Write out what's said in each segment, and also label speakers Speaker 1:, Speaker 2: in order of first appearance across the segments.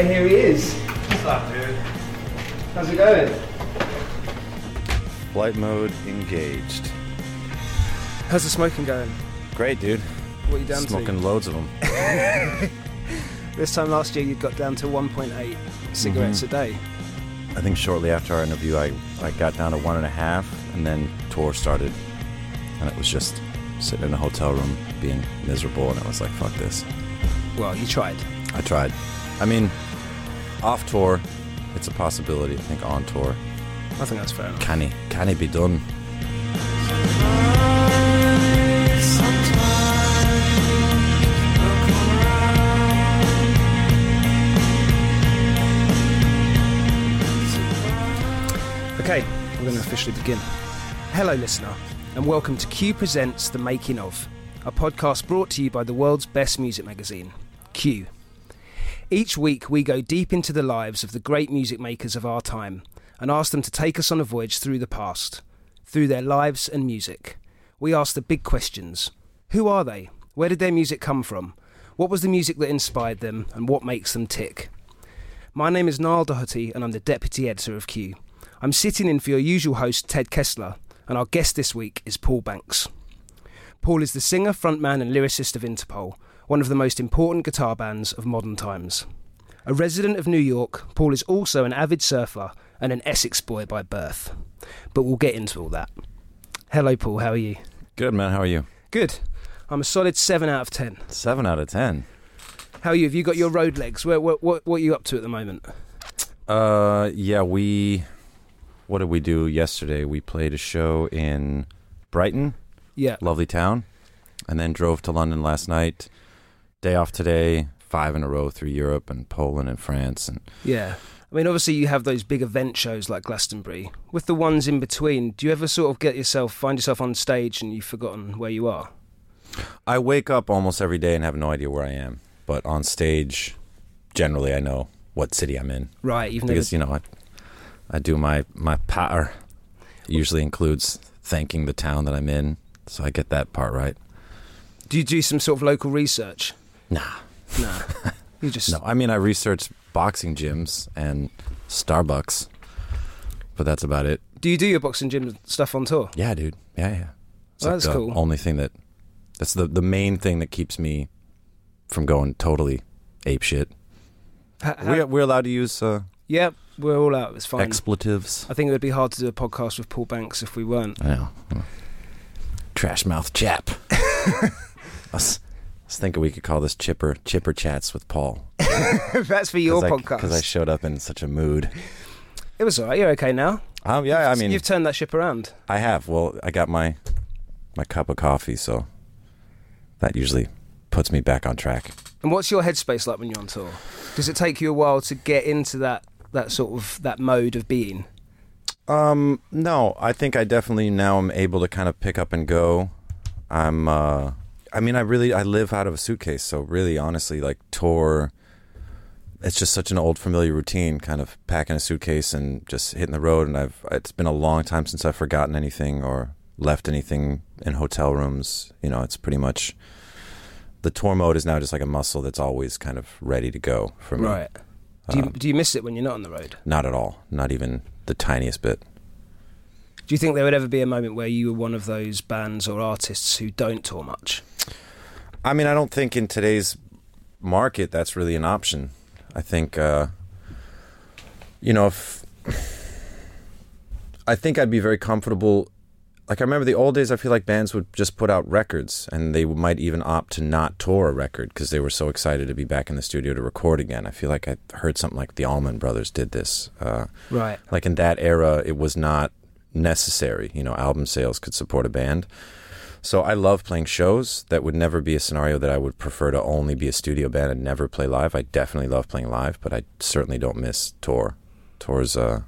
Speaker 1: Hey, here he is.
Speaker 2: What's up, dude?
Speaker 1: How's it going?
Speaker 2: Flight mode engaged.
Speaker 1: How's the smoking going?
Speaker 2: Great, dude.
Speaker 1: What are you down
Speaker 2: Smoking loads of them.
Speaker 1: This time last year, you got down to 1.8 cigarettes
Speaker 2: Mhm.
Speaker 1: a day.
Speaker 2: I think shortly after our interview, I, I got down to one and a half, and then tour started, and it was just sitting in a hotel room being miserable, and I was like, fuck this.
Speaker 1: Well, you tried.
Speaker 2: I tried. I mean, off tour, it's a possibility. I think on tour,
Speaker 1: I think that's fair enough.
Speaker 2: can he? can he be done?
Speaker 1: Okay, we're going to officially begin. Hello, listener, and welcome to Q Presents The Making of, a podcast brought to you by the world's best music magazine, Q. Each week, we go deep into the lives of the great music makers of our time and ask them to take us on a voyage through the past, through their lives and music. We ask the big questions Who are they? Where did their music come from? What was the music that inspired them, and what makes them tick? My name is Niall Doherty, and I'm the Deputy Editor of Q. I'm sitting in for your usual host, Ted Kessler, and our guest this week is Paul Banks. Paul is the singer, frontman, and lyricist of Interpol, one of the most important guitar bands of modern times. A resident of New York, Paul is also an avid surfer and an Essex boy by birth. But we'll get into all that. Hello, Paul, how are you?
Speaker 2: Good, man. How are you?
Speaker 1: Good. I'm a solid 7 out of 10.
Speaker 2: Seven out of ten.
Speaker 1: How are you? Have you got your road legs? Where, what, what, what are you up to at the moment?
Speaker 2: Uh, yeah, we. What did we do yesterday? We played a show in Brighton,
Speaker 1: Yeah.
Speaker 2: lovely town, and then drove to London last night. Day off today, five in a row through Europe and Poland and France, and
Speaker 1: Yeah. I mean, obviously, you have those big event shows like Glastonbury. With the ones in between, do you ever sort of get yourself, find yourself on stage and you've forgotten where you are?
Speaker 2: I wake up almost every day and have no idea where I am. But on stage, generally, I know what city I'm in
Speaker 1: Right, you've never.
Speaker 2: because you know I, I do my my patter. Usually includes thanking the town that I'm in, so I get that part right.
Speaker 1: Do you do some sort of local research?
Speaker 2: Nah,
Speaker 1: No. you just.
Speaker 2: no. I mean, I researched boxing gyms and Starbucks, but that's about it.
Speaker 1: Do you do your boxing gym stuff on tour?
Speaker 2: Yeah, dude. Yeah, yeah. It's
Speaker 1: Well,
Speaker 2: like
Speaker 1: that's
Speaker 2: the
Speaker 1: cool.
Speaker 2: only thing that that's the the main thing that keeps me from going totally ape shit.
Speaker 1: Ha- ha-
Speaker 2: We're, we're allowed to use uh,
Speaker 1: yeah, we're all out. It's fine.
Speaker 2: expletives.
Speaker 1: I think it would be hard to do a podcast with Paul Banks if we weren't.
Speaker 2: I know. Trash mouth chap. I was, I was thinking we could call this chipper chipper chats with Paul.
Speaker 1: That's for your podcast.
Speaker 2: because I showed up in such a mood.
Speaker 1: it was alright. You're okay now.
Speaker 2: Um, yeah, I mean,
Speaker 1: you've turned that ship around.
Speaker 2: I have. Well, I got my my cup of coffee, so that usually puts me back on track.
Speaker 1: And what's your headspace like when you're on tour? Does it take you a while to get into that that sort of that mode of being?
Speaker 2: Um, no, I think I definitely now am able to kind of pick up and go. I'm, uh, I mean, I really, I live out of a suitcase. So really, honestly, like tour, it's just such an old familiar routine, kind of packing a suitcase and just hitting the road. And I've, it's been a long time since I've forgotten anything or left anything in hotel rooms. You know, it's pretty much, the tour mode is now just like a muscle that's always kind of ready to go for me.
Speaker 1: Right. Do you,
Speaker 2: Um,
Speaker 1: do you miss it when you're not on the road?
Speaker 2: Not at all. Not even the tiniest bit.
Speaker 1: Do you think there would ever be a moment where you were one of those bands or artists who don't tour much?
Speaker 2: I mean, I don't think in today's market that's really an option. I think, uh, you know, if I think I'd be very comfortable. Like I remember the old days, I feel like bands would just put out records, and they might even opt to not tour a record because they were so excited to be back in the studio to record again. I feel like I heard something like the Allman Brothers did this. Uh,
Speaker 1: Right.
Speaker 2: like in that era it was not necessary. You know album sales could support a band. So i love playing shows. That would never be a scenario that i would prefer to only be a studio band and never play live. I definitely love playing live but i certainly don't miss tour. Tours uh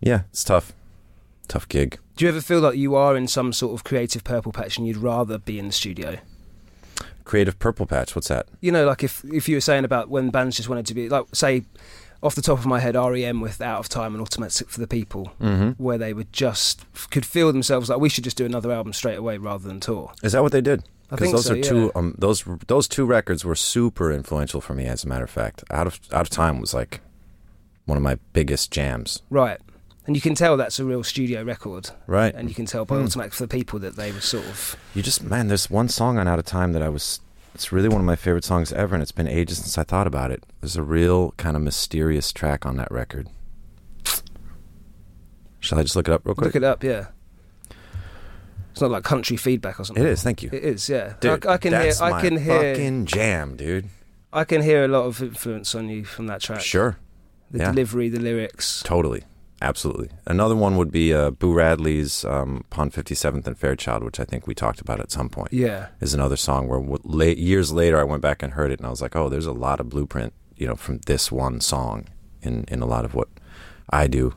Speaker 2: yeah it's tough. Tough gig.
Speaker 1: Do you ever feel like you are in some sort of creative purple patch and you'd rather be in the studio?
Speaker 2: creative purple patch? What's that?
Speaker 1: You know, like if if you were saying about when bands just wanted to be like, say, off the top of my head, REM with Out of Time and Automatic for the People,
Speaker 2: mm-hmm.
Speaker 1: where they would just could feel themselves like we should just do another album straight away rather than tour.
Speaker 2: is that what they did because those
Speaker 1: so,
Speaker 2: are two
Speaker 1: yeah.
Speaker 2: um, those those two records were super influential for me. As a matter of fact, out of out of time was like one of my biggest jams.
Speaker 1: Right. And you can tell that's a real studio record.
Speaker 2: Right,
Speaker 1: And you can tell by
Speaker 2: Hmm.
Speaker 1: Automatic for the people that they were sort of.
Speaker 2: you just man, there's one song on Out of Time that I was. It's really one of my favorite songs ever, and it's been ages since I thought about it. There's a real kind of mysterious track on that record. Shall I just look it up real quick?
Speaker 1: Look it up, yeah. It's not like country feedback or something.
Speaker 2: It is. Thank you.
Speaker 1: It is, yeah.
Speaker 2: Dude,
Speaker 1: I, I can hear. I can hear.
Speaker 2: fucking jam, dude.
Speaker 1: I can hear a lot of influence on you from that track.
Speaker 2: Sure,
Speaker 1: The
Speaker 2: yeah.
Speaker 1: delivery, the lyrics.
Speaker 2: totally, absolutely. Another one would be uh, Boo Radley's um, "Upon 57th and Fairchild," which I think we talked about at some point.
Speaker 1: Yeah.
Speaker 2: Is another song where w- late, years later I went back and heard it, and I was like, "Oh, there's a lot of blueprint, you know, from this one song in in a lot of what I do."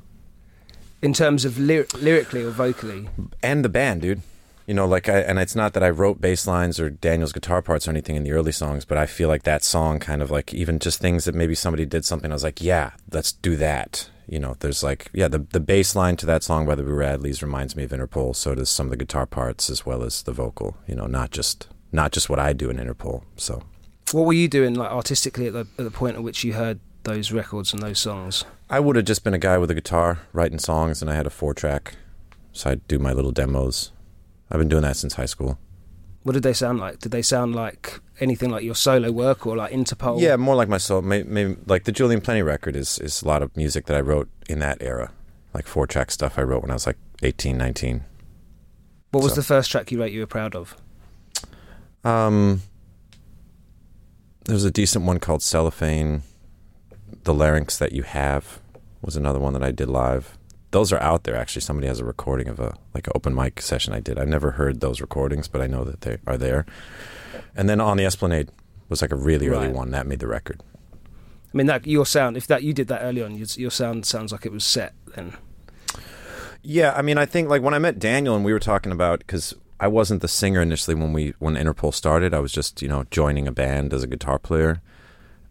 Speaker 1: In terms of lyr- lyrically or vocally.
Speaker 2: and the band, dude. You know, like I and it's not that I wrote bass lines or Daniel's guitar parts or anything in the early songs, but I feel like that song kind of like even just things that maybe somebody did something. I was like, yeah, let's do that. You know, there's like yeah, the the bass line to that song by the Boo Radleys reminds me of Interpol. So does some of the guitar parts as well as the vocal. You know, not just not just what I do in Interpol. So
Speaker 1: What were you doing like artistically at the at the point at which you heard those records and those songs?
Speaker 2: I would have just been a guy with a guitar writing songs, and I had a four track, so I'd do my little demos. I've been doing that since high school.
Speaker 1: What did they sound like? Did they sound like anything like your solo work or like Interpol?
Speaker 2: Yeah, more like my soul. Maybe, maybe like the Julian Plenty record is is a lot of music that I wrote in that era, like four track stuff I wrote when I was like 18, 19.
Speaker 1: What was
Speaker 2: So-
Speaker 1: the first track you wrote you were proud of?
Speaker 2: Um, there's a decent one called Cellophane. The larynx that you have was another one that I did live. Those are out there. Actually, somebody has a recording of a like an open mic session I did. I've never heard those recordings, but I know that they are there. And then on the Esplanade was like a really early
Speaker 1: Right.
Speaker 2: one that made the record.
Speaker 1: I mean, that your sound. If that you did that early on, your, your sound sounds like it was set then.
Speaker 2: Yeah, I mean, I think like when I met Daniel and we were talking about because I wasn't the singer initially when we when Interpol started. I was just you know joining a band as a guitar player,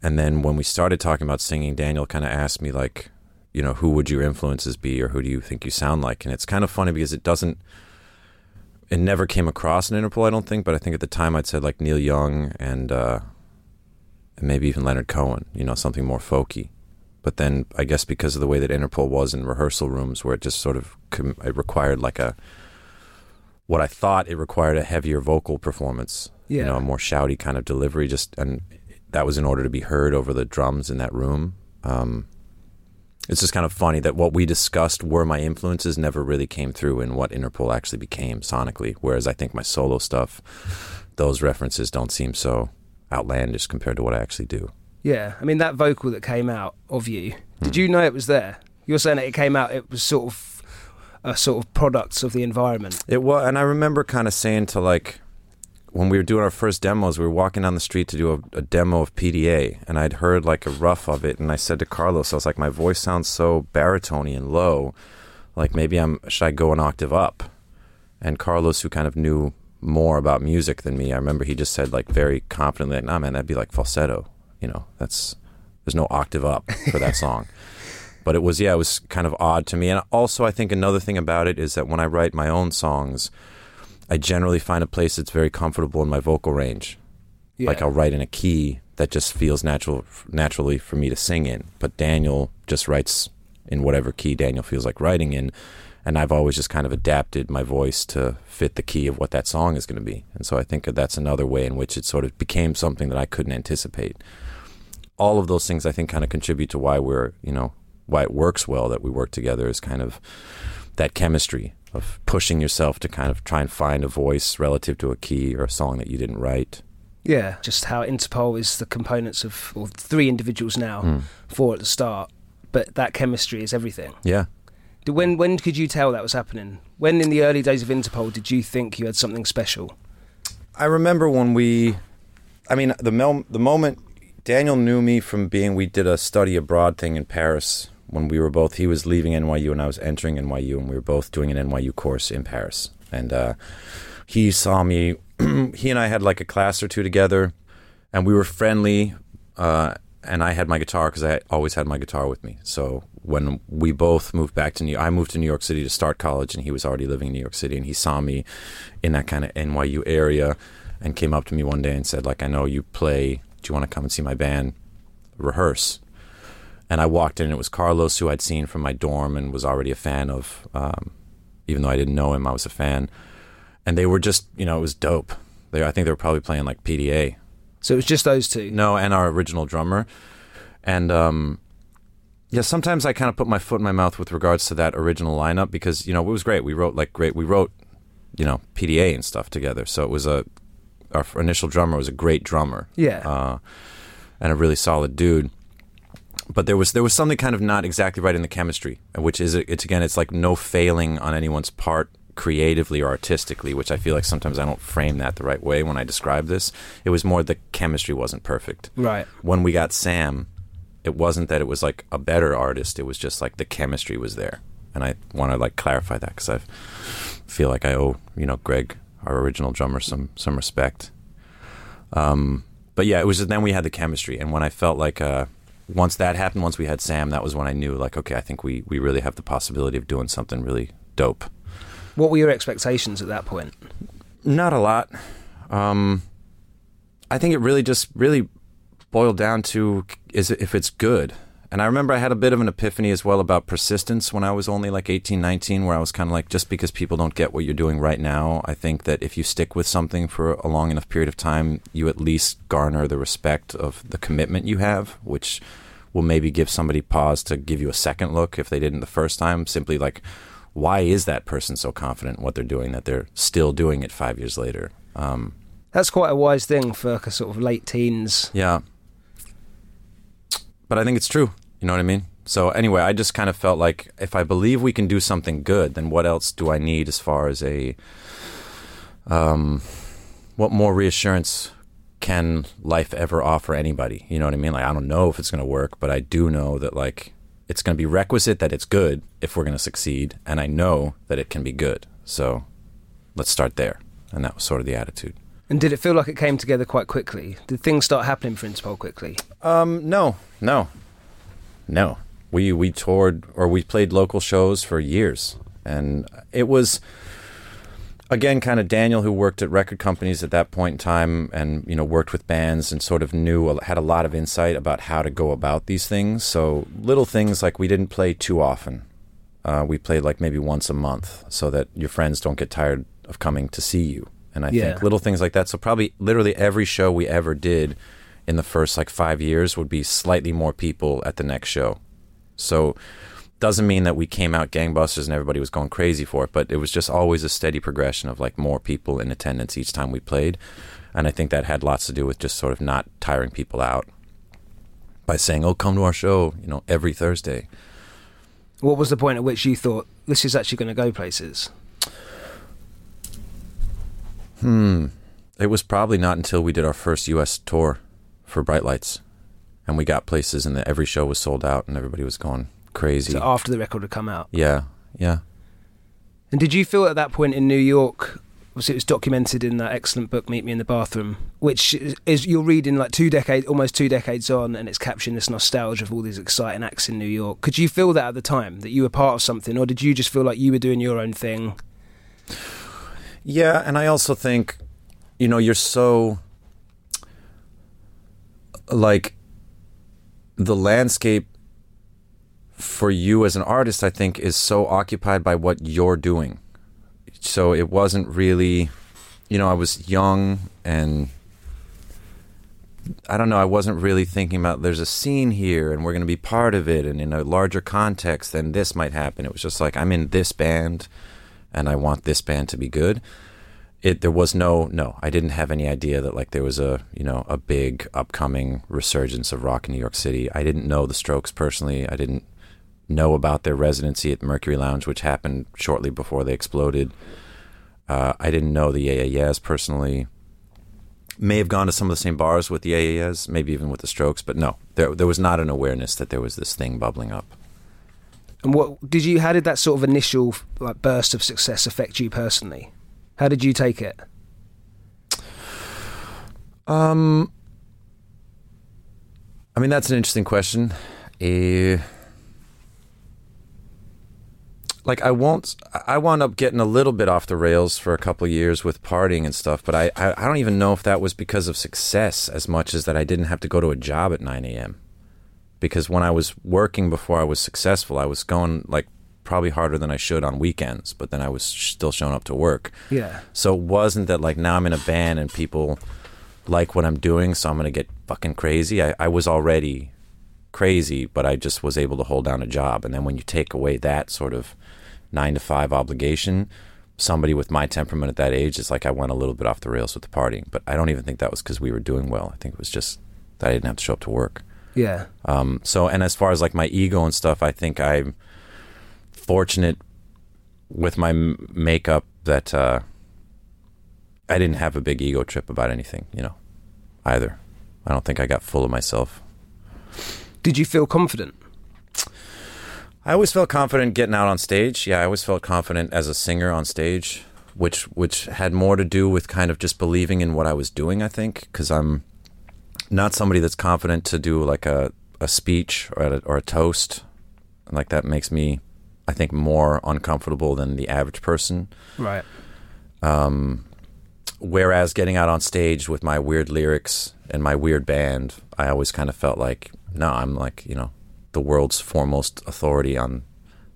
Speaker 2: and then when we started talking about singing, Daniel kind of asked me like, you know, who would your influences be or who do you think you sound like? And it's kind of funny because it doesn't. It never came across in Interpol, I don't think, but I think at the time I'd said like Neil Young and uh, and maybe even Leonard Cohen, you know, something more folky. But then I guess because of the way that Interpol was in rehearsal rooms, where it just sort of com- it required like a what I thought it required a heavier vocal performance, you know, a more shouty kind of delivery. Just and that was in order to be heard over the drums in that room. Um, it's just kind of funny that what we discussed were my influences never really came through in what Interpol actually became sonically. Whereas I think my solo stuff, those references don't seem so outlandish compared to what I actually do.
Speaker 1: Yeah, I mean that vocal that came out of you. Did
Speaker 2: Hmm.
Speaker 1: you know it was there? You're saying that it came out. It was sort of a sort of product of the environment.
Speaker 2: It was, and I remember kind of saying to like when we were doing our first demos, we were walking down the street to do a, a demo of PDA, and I'd heard like a rough of it, and I said to Carlos, I was like, my voice sounds so baritone and low, like maybe I'm should I go an octave up? And Carlos, who kind of knew more about music than me, I remember he just said like very confidently, like, nah, man, that'd be like falsetto, you know, that's there's no octave up for that song. But it was, yeah, it was kind of odd to me. And also, I think another thing about it is that when I write my own songs, I generally find a place that's very comfortable in my vocal range.
Speaker 1: Yeah.
Speaker 2: Like I'll write in a key that just feels natural, naturally for me to sing in. But Daniel just writes in whatever key Daniel feels like writing in. And I've always just kind of adapted my voice to fit the key of what that song is going to be. And so I think that's another way in which it sort of became something that I couldn't anticipate. All of those things I think kind of contribute to why we're, you know, why it works well that we work together is kind of that chemistry of pushing yourself to kind of try and find a voice relative to a key or a song that you didn't write.
Speaker 1: yeah, just how Interpol is the components of or three individuals now,
Speaker 2: Mm.
Speaker 1: four at the start, but that chemistry is everything.
Speaker 2: Yeah.
Speaker 1: When when could you tell that was happening? When in the early days of Interpol did you think you had something special?
Speaker 2: I remember when we, I mean, the mel- the moment Daniel knew me from being, we did a study abroad thing in Paris when we were both. He was leaving NYU and I was entering NYU, and we were both doing an NYU course in Paris. And uh, he saw me. he and I had like a class or two together, and we were friendly. Uh, and I had my guitar because I always had my guitar with me. So when we both moved back to New, I moved to New York City to start college, and he was already living in New York City, and he saw me in that kind of NYU area, and came up to me one day and said, like, I know you play. Do you want to come and see my band rehearse? And I walked in, and it was Carlos, who I'd seen from my dorm and was already a fan of. Um, even though I didn't know him, I was a fan. And they were just, you know, it was dope. They, I think they were probably playing like PDA.
Speaker 1: So it was just those two.
Speaker 2: No, and our original drummer. And um, yeah, sometimes I kind of put my foot in my mouth with regards to that original lineup because you know it was great. We wrote like great. We wrote, you know, PDA and stuff together. So it was a our initial drummer was a great drummer.
Speaker 1: Yeah.
Speaker 2: Uh, and a really solid dude. But there was there was something kind of not exactly right in the chemistry, which is it's again it's like no failing on anyone's part creatively or artistically, which I feel like sometimes I don't frame that the right way when I describe this. It was more the chemistry wasn't perfect.
Speaker 1: Right.
Speaker 2: When we got Sam, it wasn't that it was like a better artist. It was just like the chemistry was there, and I want to like clarify that because I feel like I owe you know Greg, our original drummer, some some respect. Um, but yeah, it was then we had the chemistry, and when I felt like uh, once that happened, once we had Sam, that was when I knew like okay, I think we we really have the possibility of doing something really dope.
Speaker 1: What were your expectations at that point?
Speaker 2: Not a lot. Um, I think it really just really boiled down to is it, if it's good. And I remember I had a bit of an epiphany as well about persistence when I was only like 18, 19, where I was kind of like, just because people don't get what you're doing right now, I think that if you stick with something for a long enough period of time, you at least garner the respect of the commitment you have, which will maybe give somebody pause to give you a second look if they didn't the first time. Simply like, why is that person so confident in what they're doing that they're still doing it five years later? Um,
Speaker 1: That's quite a wise thing for sort of late teens.
Speaker 2: yeah. But I think it's true. You know what I mean? So anyway, I just kind of felt like if I believe we can do something good, then what else do I need as far as a um what more reassurance can life ever offer anybody? You know what I mean? Like I don't know if it's going to work, but I do know that like it's going to be requisite that it's good if we're going to succeed, and I know that it can be good. So let's start there. And that was sort of the attitude.
Speaker 1: And did it feel like it came together quite quickly? Did things start happening for Interpol quickly?
Speaker 2: Um, no, no, no. We we toured or we played local shows for years, and it was again kind of Daniel who worked at record companies at that point in time, and you know worked with bands and sort of knew had a lot of insight about how to go about these things. So little things like we didn't play too often. Uh, we played like maybe once a month, so that your friends don't get tired of coming to see you. And I
Speaker 1: Yeah.
Speaker 2: think little things like that. So probably literally every show we ever did in the first like five years would be slightly more people at the next show. So doesn't mean that we came out gangbusters and everybody was going crazy for it, but it was just always a steady progression of like more people in attendance each time we played. And I think that had lots to do with just sort of not tiring people out by saying, "Oh, come to our show," you know, every Thursday.
Speaker 1: What was the point at which you thought this is actually going to go places?
Speaker 2: Hmm. It was probably not until we did our first U.S. tour for Bright Lights, and we got places, and the, every show was sold out, and everybody was going crazy.
Speaker 1: So after the record had come out.
Speaker 2: yeah, yeah.
Speaker 1: And did you feel at that point in New York? Obviously, it was documented in that excellent book, "Meet Me in the Bathroom," which is, is you're reading like two decades, almost two decades on, and it's capturing this nostalgia of all these exciting acts in New York. Could you feel that at the time that you were part of something, or did you just feel like you were doing your own thing?
Speaker 2: Yeah, and I also think, you know, you're so like the landscape for you as an artist, I think, is so occupied by what you're doing. So it wasn't really, you know, I was young and I don't know, I wasn't really thinking about there's a scene here and we're going to be part of it and in a larger context then this might happen. It was just like I'm in this band and I want this band to be good. It there was no no, I didn't have any idea that like there was a, you know, a big upcoming resurgence of rock in New York City. I didn't know the Strokes personally. I didn't know about their residency at Mercury Lounge which happened shortly before they exploded. Uh, I didn't know the Yeah Yeah Yeahs personally. May have gone to some of the same bars with the Yeah Yeah Yeahs, maybe even with the Strokes, but no, there there was not an awareness that there was this thing bubbling up.
Speaker 1: And what did you? How did that sort of initial like burst of success affect you personally? How did you take it?
Speaker 2: Um, I mean that's an interesting question. Eh, like I won't. I wound up getting a little bit off the rails for a couple years with partying and stuff. But I, I, I don't even know if that was because of success as much as that I didn't have to go to a job at 9 a.m. Because when I was working before I was successful, I was going like probably harder than I should on weekends. But then I was still showing up to work.
Speaker 1: Yeah.
Speaker 2: So it wasn't that like now I'm in a band and people like what I'm doing, so I'm gonna get fucking crazy. I, I was already crazy, but I just was able to hold down a job. And then when you take away that sort of nine to five obligation, somebody with my temperament at that age is like I went a little bit off the rails with the partying. But I don't even think that was because we were doing well. I think it was just that I didn't have to show up to work.
Speaker 1: Yeah.
Speaker 2: Um, so, and as far as like my ego and stuff, I think I'm fortunate with my m- makeup that uh, I didn't have a big ego trip about anything, you know, either. I don't think I got full of myself.
Speaker 1: Did you feel confident?
Speaker 2: I always felt confident getting out on stage. Yeah, I always felt confident as a singer on stage, which which had more to do with kind of just believing in what I was doing. I think because I'm not somebody that's confident to do like a a speech or a, or a toast. Like that makes me, I think, more uncomfortable than the average person.
Speaker 1: Right.
Speaker 2: Um, Whereas getting out on stage with my weird lyrics and my weird band, I always kind of felt like, no, I'm like, you know, the world's foremost authority on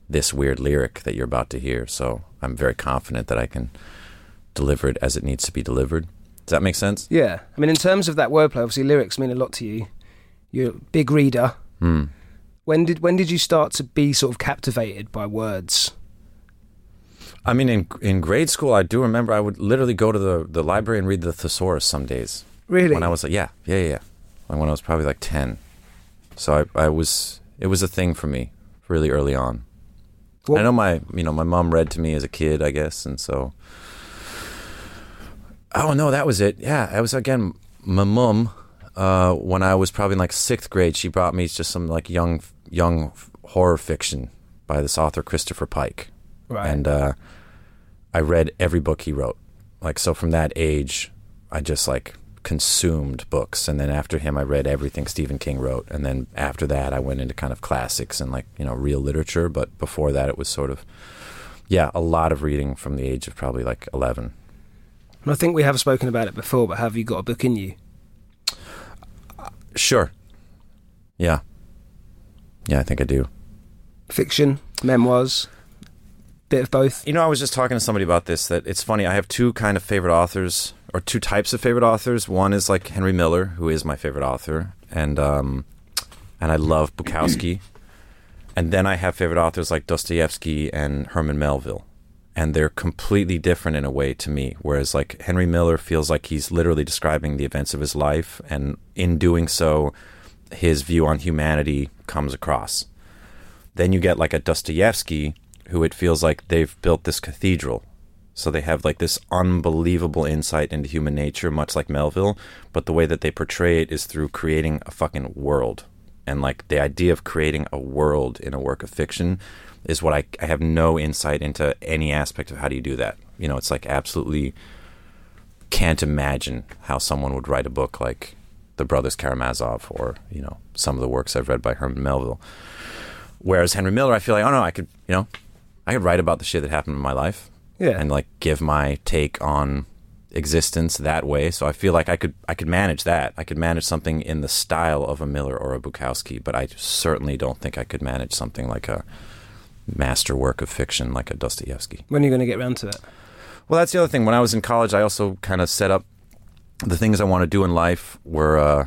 Speaker 2: this weird lyric that you're about to hear. So I'm very confident that I can deliver it as it needs to be delivered. Does that make sense?
Speaker 1: Yeah. I mean, in terms of that wordplay, obviously lyrics mean a lot to you. You're a big reader.
Speaker 2: Hmm.
Speaker 1: When did when did you start to be sort of captivated by words?
Speaker 2: I mean, in in grade school, I do remember I would literally go to the, the library and read the thesaurus some days.
Speaker 1: Really?
Speaker 2: When I was like, yeah, yeah, yeah. Like when I was probably like 10. So I, I was, it was a thing for me really early on. I know my, you know, my mom read to me as a kid, I guess. And so, oh no, that was it. Yeah. It was again, my mom, uh, when I was probably in like sixth grade, she brought me just some like young, young horror fiction by this author, Christopher Pike
Speaker 1: right.
Speaker 2: and uh, I read every book he wrote. Like so, from that age, I just like consumed books, and then after him, I read everything Stephen King wrote, and then after that, I went into kind of classics and like you know real literature. But before that, it was sort of yeah, a lot of reading from the age of probably like eleven.
Speaker 1: And I think we have spoken about it before, but have you got a book in you?
Speaker 2: Sure. Yeah. Yeah, I think I do.
Speaker 1: Fiction, memoirs, bit of both.
Speaker 2: You know, I was just talking to somebody about this. That it's funny. I have two kind of favorite authors, or two types of favorite authors. One is like Henry Miller, who is my favorite author, and um, and I love Bukowski. and then I have favorite authors like Dostoevsky and Herman Melville, and they're completely different in a way to me. Whereas like Henry Miller feels like he's literally describing the events of his life, and in doing so, his view on humanity comes across. Then you get like a Dostoevsky, who it feels like they've built this cathedral. So they have like this unbelievable insight into human nature, much like Melville, but the way that they portray it is through creating a fucking world. And like the idea of creating a world in a work of fiction is what I, I have no insight into any aspect of how do you do that. You know, it's like absolutely can't imagine how someone would write a book like The Brothers Karamazov or, you know, some of the works I've read by Herman Melville. Whereas Henry Miller, I feel like, oh no, I could, you know, I could write about the shit that happened in my life
Speaker 1: Yeah.
Speaker 2: and like give my take on existence that way. So I feel like I could I could manage that. I could manage something in the style of a Miller or a Bukowski, but I certainly don't think I could manage something like a masterwork of fiction like a Dostoevsky.
Speaker 1: when are you going to get around to it?
Speaker 2: Well, that's the other thing. When I was in college, I also kind of set up the things I want to do in life were uh,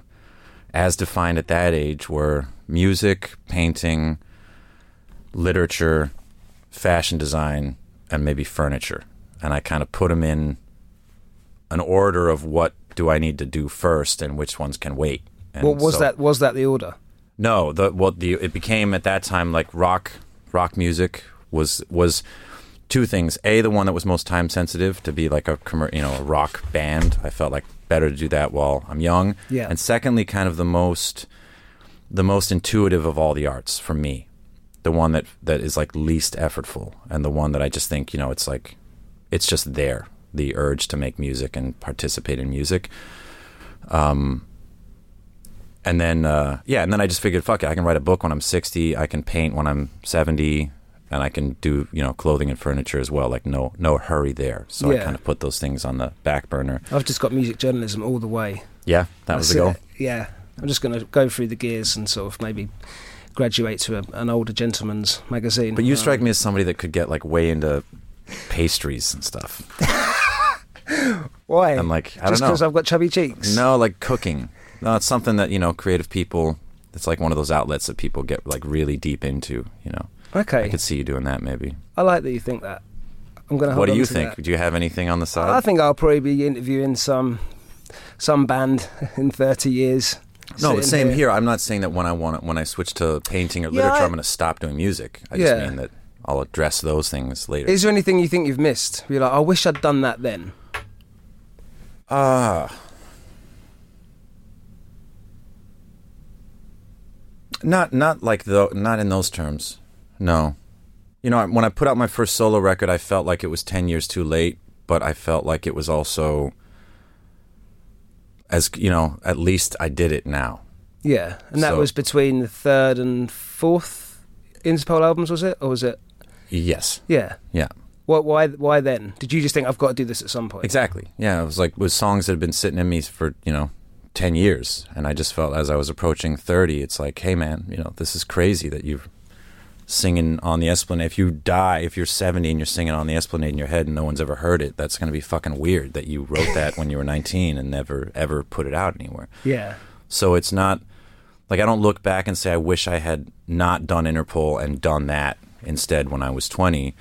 Speaker 2: as defined at that age were music, painting, literature, fashion design, and maybe furniture. And I kind of put them in an order of what do I need to do first and which ones can wait. And
Speaker 1: What was
Speaker 2: so-
Speaker 1: that? Was that the order?
Speaker 2: no, the what the it became at that time like rock rock music was was two things. A, the one that was most time sensitive to be like a you know a rock band. I felt like better to do that while I'm young.
Speaker 1: Yeah.
Speaker 2: And secondly, kind of the most the most intuitive of all the arts for me. The one that that is like least effortful and the one that I just think, you know, it's like it's just there. The urge to make music and participate in music. Um and then uh, yeah, and then I just figured, fuck it, I can write a book when I'm 60. I can paint when I'm 70. and I can do you know clothing and furniture as well. Like no no hurry there. So I kind of put those things on the back burner.
Speaker 1: I've just got music journalism all the way.
Speaker 2: Yeah, that was
Speaker 1: That's
Speaker 2: the goal.
Speaker 1: it. Yeah, I'm just going to go through the gears and sort of maybe graduate to a, an older gentleman's magazine.
Speaker 2: But you
Speaker 1: Um,
Speaker 2: strike me as somebody that could get like way into pastries and stuff.
Speaker 1: Why?
Speaker 2: I'm like, I
Speaker 1: just
Speaker 2: don't
Speaker 1: because
Speaker 2: know.
Speaker 1: I've got chubby cheeks.
Speaker 2: No, like cooking. No, it's something that you know, creative people. It's like one of those outlets that people get like really deep into. You know,
Speaker 1: Okay.
Speaker 2: I could see you doing that maybe.
Speaker 1: I like that you think that. I'm going to.
Speaker 2: What do you think? Do you have anything on the side?
Speaker 1: I think I'll probably be interviewing some some band in 30 years.
Speaker 2: no,
Speaker 1: sitting
Speaker 2: same here. I'm not saying that when I want when I switch to painting or
Speaker 1: Yeah,
Speaker 2: literature,
Speaker 1: I-
Speaker 2: I'm going to stop doing music. I
Speaker 1: Yeah.
Speaker 2: just mean that I'll address those things later.
Speaker 1: Is there anything you think you've missed? You're like, I wish I'd done that then.
Speaker 2: Ah. Not not like though not in those terms. No. You know, when I put out my first solo record, I felt like it was 10 years too late, but I felt like it was also as you know, at least I did it now.
Speaker 1: Yeah, and that
Speaker 2: So-
Speaker 1: was between the third and fourth Interpol albums, was it, or was it?
Speaker 2: Yes.
Speaker 1: Yeah.
Speaker 2: Yeah.
Speaker 1: What? Why? Why then? Did you just think I've got to do this at some point?
Speaker 2: Exactly. Yeah, it was like with songs that had been sitting in me for, you know, 10 years and I just felt as I was approaching 30, it's like, "Hey man, you know, this is crazy that you're singing on the Esplanade. If you die, if you're 70 and you're singing on the Esplanade in your head and no one's ever heard it, that's going to be fucking weird that you wrote that when you were 19 and never ever put it out anywhere."
Speaker 1: Yeah.
Speaker 2: So it's not like I don't look back and say I wish I had not done Interpol and done that instead when I was 20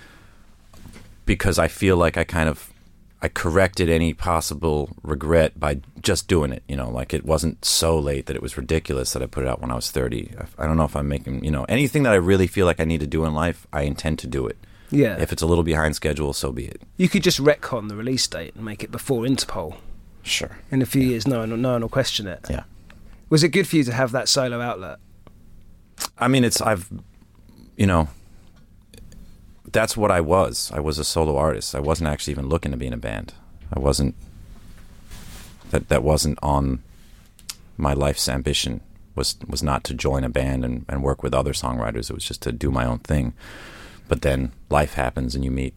Speaker 2: because I feel like I kind of I corrected any possible regret by just doing it, you know, like it wasn't so late that it was ridiculous that I put it out when I was 30. I I don't know if I'm making, you know, anything that I really feel like I need to do in life, I intend to do it.
Speaker 1: Yeah.
Speaker 2: If it's a little behind schedule, so be it.
Speaker 1: you could just retcon the release date and make it before Interpol.
Speaker 2: Sure.
Speaker 1: In a few years, no one, no one will question it.
Speaker 2: Yeah.
Speaker 1: Was it good for you to have that solo outlet?
Speaker 2: I mean, it's I've, you know, that's what I was. I was a solo artist. I wasn't actually even looking to be in a band. I wasn't. That that wasn't on my life's ambition. Was was not to join a band and, and work with other songwriters. It was just to do my own thing. But then life happens and you meet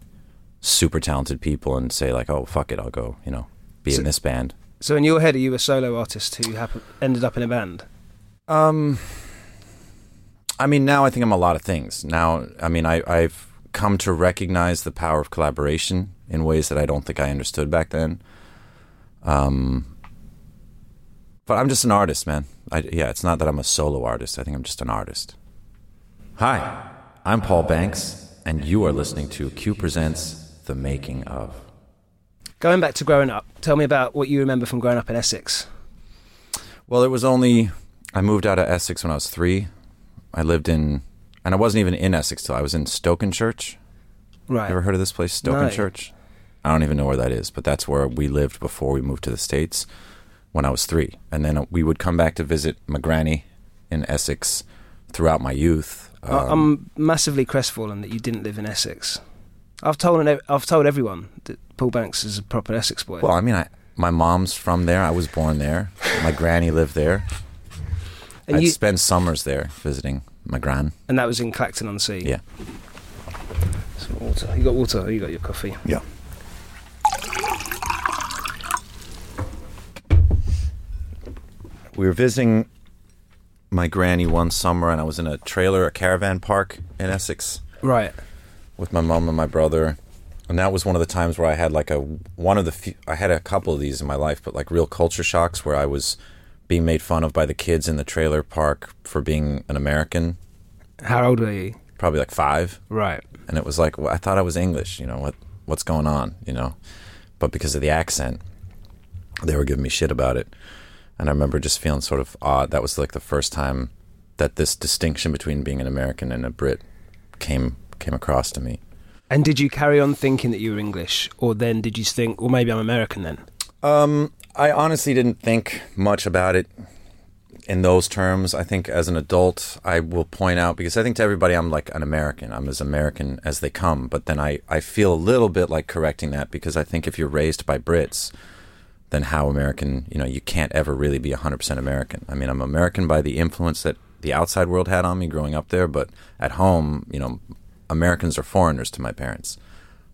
Speaker 2: super talented people and say like, oh fuck it, I'll go. You know, be
Speaker 1: So-
Speaker 2: in this band.
Speaker 1: So in your head, are you a solo artist who happen- ended up in a band?
Speaker 2: Um, I mean, now I think I'm a lot of things. Now, I mean, I, I've come to recognize the power of collaboration in ways that I don't think I understood back then. Um, but I'm just an artist, man. I, yeah, it's not that I'm a solo artist. I think I'm just an artist. Hi, I'm Paul Banks, and you are listening to Q Presents The Making of.
Speaker 1: Going back to growing up, tell me about what you remember from growing up in Essex.
Speaker 2: Well, it was only I moved out of Essex when I was three. I lived in, and I wasn't even in Essex till I was in Stokenchurch.
Speaker 1: Right.
Speaker 2: Ever heard of this place, Stokenchurch? I don't even know where that is, but that's where we lived before we moved to the states when I was three, and then we would come back to visit my granny in Essex throughout my youth. Um,
Speaker 1: I'm massively crestfallen that you didn't live in Essex. I've told I've told everyone that Paul Banks is a proper Essex boy.
Speaker 2: well, I mean, I, my mom's from there. I was born there. My granny lived there.
Speaker 1: and
Speaker 2: I'd
Speaker 1: you
Speaker 2: spend summers there visiting my gran.
Speaker 1: and that was in Clacton on Sea.
Speaker 2: Yeah.
Speaker 1: Some water. You got water. You got your coffee.
Speaker 2: Yeah. We were visiting my granny one summer, and I was in a trailer, a caravan park in Essex
Speaker 1: Right.
Speaker 2: with my mom and my brother. And that was one of the times where I had like a one of the few, I had a couple of these in my life, but like real culture shocks where I was being made fun of by the kids in the trailer park for being an American,
Speaker 1: How old were you?
Speaker 2: probably like five.
Speaker 1: Right.
Speaker 2: and it was like well, I thought I was English. You know what what's going on? You know, but because of the accent, they were giving me shit about it, and I remember just feeling sort of odd. That was like the first time that this distinction between being an American and a Brit came came across to me.
Speaker 1: And did you carry on thinking that you were English, or then did you think, well, maybe I'm American then?
Speaker 2: Um, I honestly didn't think much about it in those terms. I think as an adult, I will point out because I think to everybody I'm like an American. I'm as American as they come. But then I, I feel a little bit like correcting that because I think if you're raised by Brits, then how American, you know, you can't ever really be 100% American. I mean, I'm American by the influence that the outside world had on me growing up there, but at home, you know, Americans are foreigners to my parents.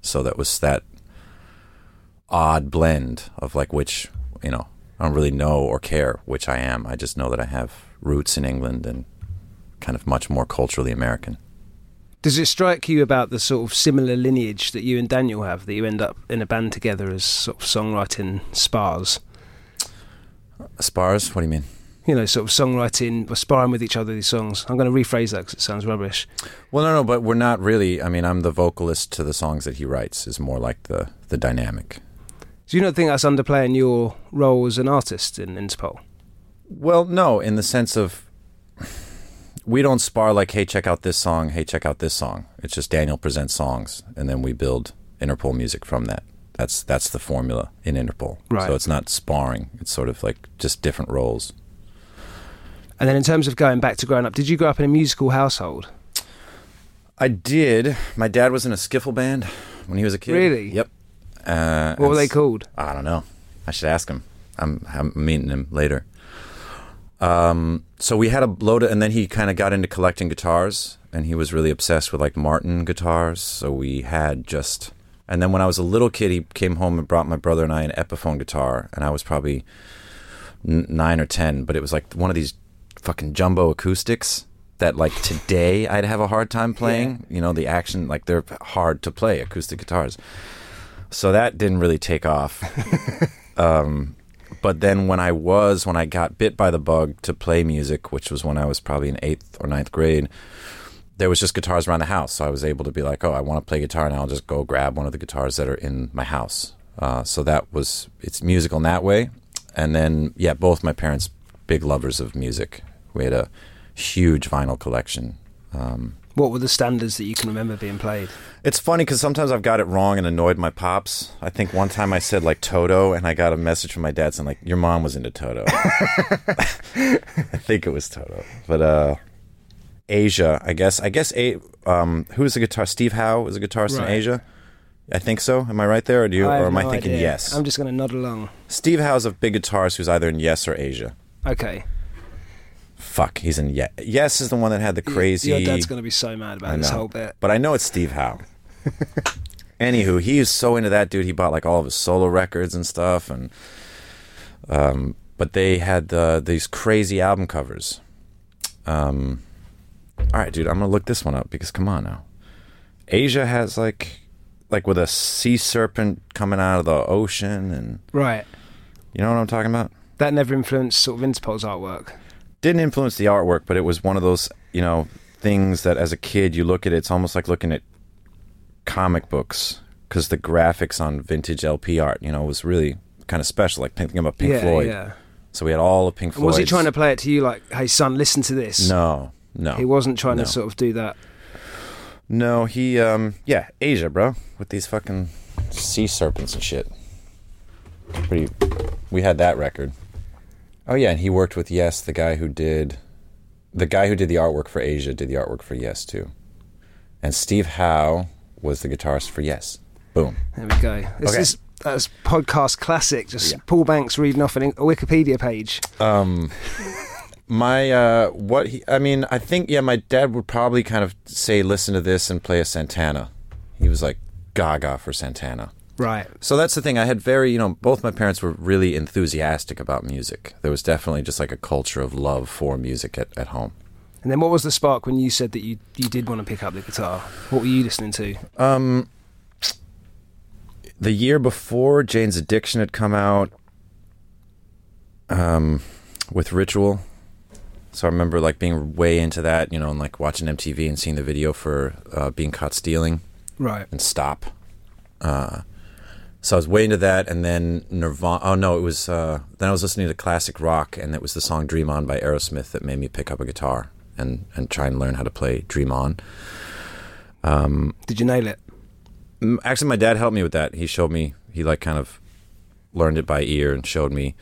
Speaker 2: So that was that odd blend of like which, you know, I don't really know or care which I am. I just know that I have roots in England and kind of much more culturally American.
Speaker 1: Does it strike you about the sort of similar lineage that you and Daniel have, that you end up in a band together as sort of songwriting spars?
Speaker 2: Spars? What do you mean?
Speaker 1: You know, sort of songwriting, sparring with each other these songs. I'm going to rephrase that because it sounds rubbish.
Speaker 2: Well, no, no, but we're not really. I mean, I'm the vocalist to the songs that he writes. Is more like the the dynamic.
Speaker 1: Do you not think that's underplaying your role as an artist in Interpol?
Speaker 2: Well, no, in the sense of we don't spar like, hey, check out this song, hey, check out this song. It's just Daniel presents songs, and then we build Interpol music from that. That's that's the formula in Interpol.
Speaker 1: Right.
Speaker 2: So it's not sparring. It's sort of like just different roles.
Speaker 1: And then in terms of going back to growing up, did you grow up in a musical household?
Speaker 2: I did. My dad was in a skiffle band when he was a kid.
Speaker 1: Really?
Speaker 2: Yep. Uh,
Speaker 1: What were they called?
Speaker 2: I don't know. I should ask him. I'm, I'm meeting him later. Um, so we had a load of, and then he kind of got into collecting guitars, and he was really obsessed with like Martin guitars. So we had just, and then when I was a little kid, he came home and brought my brother and I an Epiphone guitar, and I was probably n- nine or ten, but it was like one of these fucking jumbo acoustics that like today I'd have a hard time playing. You know, the action like they're hard to play acoustic guitars. So that didn't really take off. um, but then when I was when I got bit by the bug to play music, which was when I was probably in eighth or ninth grade, there was just guitars around the house. So I was able to be like, oh, I want to play guitar, and I'll just go grab one of the guitars that are in my house. Uh, so that was it's musical in that way. And then yeah, both my parents big lovers of music. We had a huge vinyl collection. Um,
Speaker 1: What were the standards that you can remember being played?
Speaker 2: it's funny because sometimes I've got it wrong and annoyed my pops. I think one time I said like Toto, and I got a message from my dad saying like, "Your mom was into Toto." I think it was Toto, but uh, Asia, I guess. I guess a um, who was the guitar? Steve Howe is a guitarist in Asia. I think so. Am I right there, or do you,
Speaker 1: I
Speaker 2: or am I thinking
Speaker 1: idea.
Speaker 2: yes?
Speaker 1: I'm just going to nod along.
Speaker 2: Steve Howe's a big guitarist who's either in Yes or Asia.
Speaker 1: Okay.
Speaker 2: Fuck, he's in Yes. Yes is the one that had the crazy.
Speaker 1: Your dad's going to be so mad
Speaker 2: I
Speaker 1: about this
Speaker 2: know.
Speaker 1: whole bit.
Speaker 2: But I know it's Steve Howe. Anywho, he is so into that dude. He bought like all of his solo records and stuff, and um, but they had uh, these crazy album covers. Um, all right, dude, I'm gonna look this one up because come on now, Asia has like like with a sea serpent coming out of the ocean, and
Speaker 1: Right.
Speaker 2: you know what I'm talking about.
Speaker 1: That never influenced sort of Interpol's artwork.
Speaker 2: Didn't influence the artwork, but it was one of those, you know, things that as a kid you look at it, it's almost like looking at comic books because the graphics on vintage LP art, you know, was really kind of special, like thinking about Pink
Speaker 1: yeah,
Speaker 2: Floyd.
Speaker 1: yeah.
Speaker 2: So we had all of Pink Floyd.
Speaker 1: was he trying to play it to you like, hey, son, listen to this?
Speaker 2: No, no.
Speaker 1: He wasn't trying
Speaker 2: No.
Speaker 1: to sort of do that.
Speaker 2: No, he, um, yeah, Asia, bro, with these fucking sea serpents and shit. Pretty, we had that record. Oh yeah, and he worked with Yes, the guy who did, the guy who did the artwork for Asia did the artwork for Yes too, and Steve Howe was the guitarist for Yes. Boom.
Speaker 1: There we go. This
Speaker 2: Okay.
Speaker 1: is that's podcast classic. Just
Speaker 2: Yeah.
Speaker 1: Paul Banks reading off an, a Wikipedia page.
Speaker 2: Um, my uh, what he, I mean, I think yeah, my dad would probably kind of say, listen to this and play a Santana. He was like gaga for Santana.
Speaker 1: Right.
Speaker 2: So that's the thing. I had very, you know, both my parents were really enthusiastic about music. There was definitely just like a culture of love for music at, at home.
Speaker 1: And then what was the spark when you said that you, you did want to pick up the guitar? What were you listening to?
Speaker 2: Um, the year before Jane's Addiction had come out, um, with Ritual. So I remember like being way into that, you know, and like watching MTV and seeing the video for uh, been caught stealing.
Speaker 1: Right.
Speaker 2: and stop. Uh, so I was way into that, and then Nirvana. Oh no, it was. Uh, then I was listening to classic rock, and it was the song "Dream On" by Aerosmith that made me pick up a guitar and and try and learn how to play "Dream On." Um,
Speaker 1: Did you nail it?
Speaker 2: actually, my dad helped me with that. He showed me. He like kind of learned it by ear and showed me.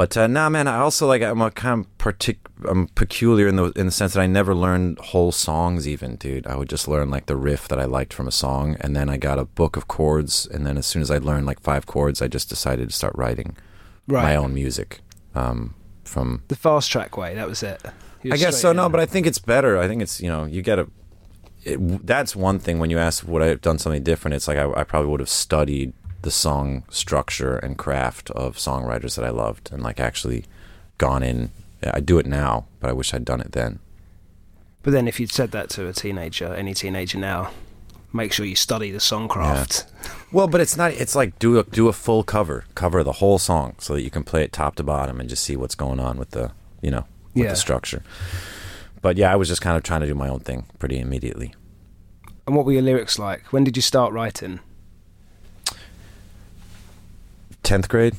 Speaker 2: But uh, nah, man. I also like. I'm a kind of partic- I'm peculiar in the in the sense that I never learned whole songs. Even, dude, I would just learn like the riff that I liked from a song, and then I got a book of chords, and then as soon as I learned like five chords, I just decided to start writing
Speaker 1: Right.
Speaker 2: my own music. Um, from
Speaker 1: The fast track way. That was it.
Speaker 2: I guess so. No, but I think it's better. I think it's you know you get a it, that's one thing. When you ask would I have done something different, it's like I, I probably would have studied the song structure and craft of songwriters that I loved, and like actually gone in. I do it now, but I wish I'd done it then.
Speaker 1: But then, if you'd said that to a teenager, any teenager now, make sure you study the songcraft.
Speaker 2: Well, but it's not. It's like do a do a full cover, cover the whole song, so that you can play it top to bottom and just see what's going on with the you know with
Speaker 1: Yeah.
Speaker 2: the structure. But yeah, I was just kind of trying to do my own thing pretty immediately.
Speaker 1: And what were your lyrics like? When did you start writing?
Speaker 2: Tenth grade.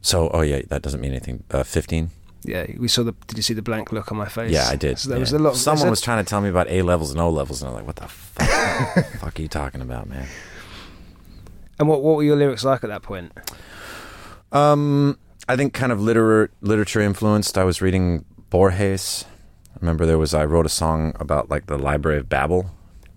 Speaker 2: So, oh yeah, that doesn't mean anything. Uh, Fifteen.
Speaker 1: Yeah, we saw the. Did you see the blank look on my face?
Speaker 2: Yeah, I did.
Speaker 1: So there
Speaker 2: yeah.
Speaker 1: was a lot.
Speaker 2: Someone was trying to tell me about A levels and O levels, and I'm like, "What the fuck, fuck are you talking about, man?"
Speaker 1: And what what were your lyrics like at that point?
Speaker 2: Um, I think kind of literar- literature influenced. I was reading Borges. I remember there was I wrote a song about like the Library of Babel.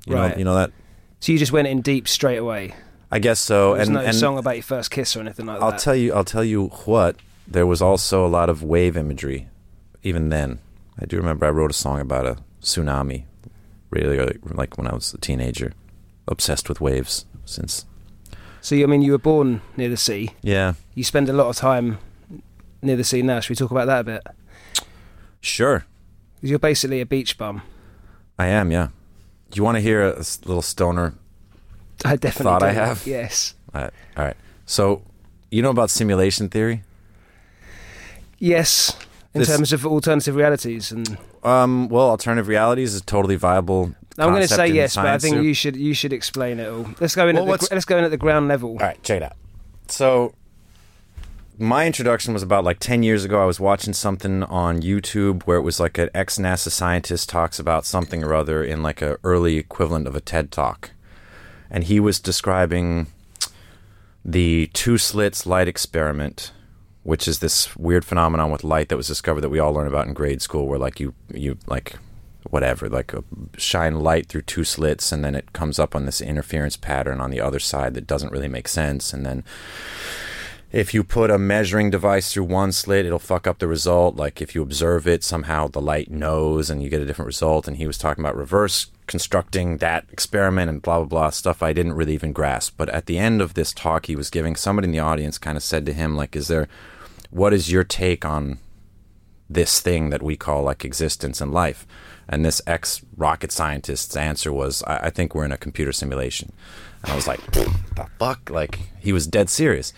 Speaker 2: You
Speaker 1: Right.
Speaker 2: know, you know that.
Speaker 1: So you just went in deep straight away.
Speaker 2: I guess so.
Speaker 1: There's
Speaker 2: and
Speaker 1: no
Speaker 2: and
Speaker 1: song about your first kiss or anything like
Speaker 2: I'll
Speaker 1: that.
Speaker 2: tell you. I'll tell you what. There was also a lot of wave imagery. Even then, I do remember I wrote a song about a tsunami. Really, early, like when I was a teenager, obsessed with waves since.
Speaker 1: so you, I mean, you were born near the sea.
Speaker 2: Yeah,
Speaker 1: You spend a lot of time near the sea now. Should we talk about that a bit?
Speaker 2: sure.
Speaker 1: 'Cause you're basically a beach bum.
Speaker 2: I am. Yeah. Do you want to hear a little stoner
Speaker 1: I definitely
Speaker 2: Thought I
Speaker 1: do.
Speaker 2: have?
Speaker 1: Yes.
Speaker 2: All right. All right. So, you know about simulation theory?
Speaker 1: Yes. In
Speaker 2: This-
Speaker 1: terms of alternative realities, and
Speaker 2: Um, well, alternative realities is a totally viable.
Speaker 1: I'm going to
Speaker 2: concept
Speaker 1: say
Speaker 2: in
Speaker 1: yes, but I
Speaker 2: science
Speaker 1: think
Speaker 2: too.
Speaker 1: you should you should explain it all. Let's go in
Speaker 2: Well,
Speaker 1: at the,
Speaker 2: what's-
Speaker 1: let's go in at the ground level.
Speaker 2: All right, check it out. So, my introduction was about like 10 years ago. I was watching something on YouTube where it was like an ex NASA scientist talks about something or other in like a early equivalent of a TED talk. And he was describing the two slits light experiment, which is this weird phenomenon with light that was discovered that we all learn about in grade school where like you you like whatever like uh, shine light through two slits and then it comes up on this interference pattern on the other side that doesn't really make sense. And then if you put a measuring device through one slit it'll fuck up the result. Like if you observe it somehow the light knows and you get a different result. And he was talking about reverse constructing that experiment and blah blah blah stuff I didn't really even grasp. But at the end of this talk he was giving somebody in the audience kind of said to him like is there what is your take on this thing that we call like existence and life. And this ex rocket scientist's answer was, I, I think we're in a computer simulation. And I was like, the fuck? Like, he was dead serious.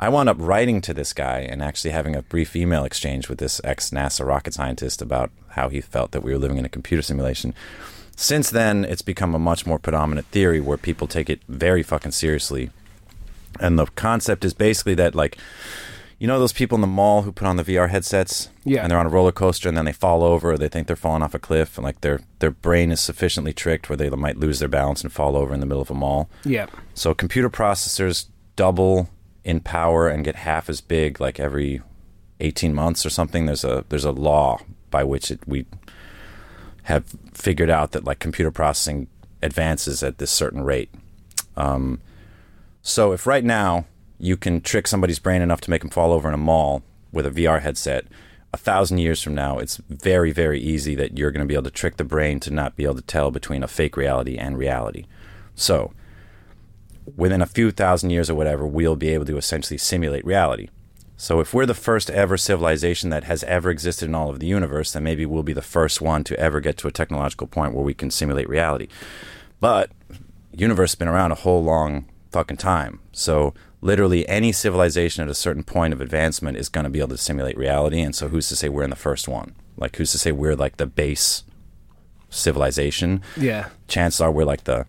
Speaker 2: I wound up writing to this guy and actually having a brief email exchange with this ex NASA rocket scientist about how he felt that we were living in a computer simulation. Since then, it's become a much more predominant theory where people take it very fucking seriously. And the concept is basically that, like, you know those people in the mall who put on the VR headsets?
Speaker 1: Yeah.
Speaker 2: And they're on a roller coaster and then they fall over or they think they're falling off a cliff and like their their brain is sufficiently tricked where they might lose their balance and fall over in the middle of a mall.
Speaker 1: Yeah.
Speaker 2: So computer processors double in power and get half as big like every 18 months or something. There's a there's a law by which it, we have figured out that like computer processing advances at this certain rate. Um, so if right now you can trick somebody's brain enough to make them fall over in a mall with a VR headset, a thousand years from now, it's very, very easy that you're going to be able to trick the brain to not be able to tell between a fake reality and reality. So within a few thousand years or whatever, we'll be able to essentially simulate reality. So if we're the first ever civilization that has ever existed in all of the universe, then maybe we'll be the first one to ever get to a technological point where we can simulate reality. But universe has been around a whole long fucking time. So literally any civilization at a certain point of advancement is going to be able to simulate reality. And so who's to say we're in the first one? Like who's to say we're like the base civilization?
Speaker 1: Yeah.
Speaker 2: Chances are we're like the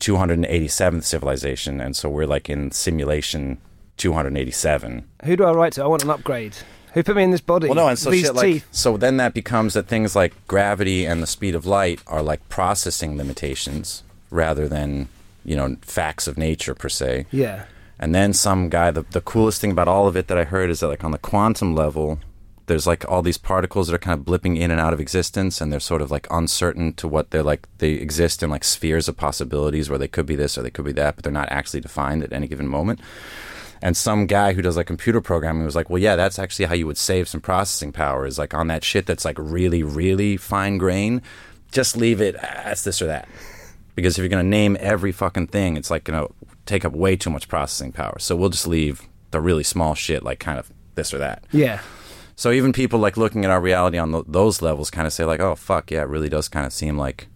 Speaker 2: 287th civilization, and so we're like in simulation 287.
Speaker 1: Who do I write to? I want an upgrade. Who put me in this body?
Speaker 2: Well, no, and so
Speaker 1: These
Speaker 2: shit like
Speaker 1: teeth.
Speaker 2: so then that becomes that things like gravity and the speed of light are like processing limitations rather than you know facts of nature per se.
Speaker 1: Yeah.
Speaker 2: And then some guy, the, the coolest thing about all of it that I heard is that, like, on the quantum level, there's like all these particles that are kind of blipping in and out of existence, and they're sort of like uncertain to what they're like. They exist in like spheres of possibilities where they could be this or they could be that, but they're not actually defined at any given moment. And some guy who does like computer programming was like, well, yeah, that's actually how you would save some processing power is like on that shit that's like really, really fine grain. just leave it as this or that. Because if you're going to name every fucking thing, it's like going to take up way too much processing power. So we'll just leave the really small shit, like kind of this or that.
Speaker 1: Yeah.
Speaker 2: So even people like looking at our reality on th those levels kind of say like, oh fuck, yeah, it really does kind of seem like,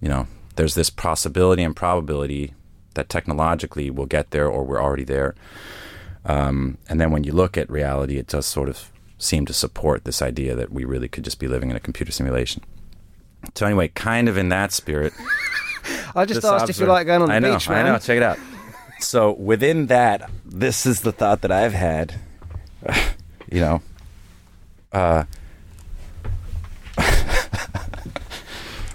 Speaker 2: you know, there's this possibility and probability that technologically we'll get there or we're already there. Um, and then when you look at reality, it does sort of seem to support this idea that we really could just be living in a computer simulation. So anyway, kind of in that spirit.
Speaker 1: I just asked if you like going on the
Speaker 2: I know,
Speaker 1: beach, man.
Speaker 2: I know. Check it out. So within that, this is the thought that I've had. You know, uh,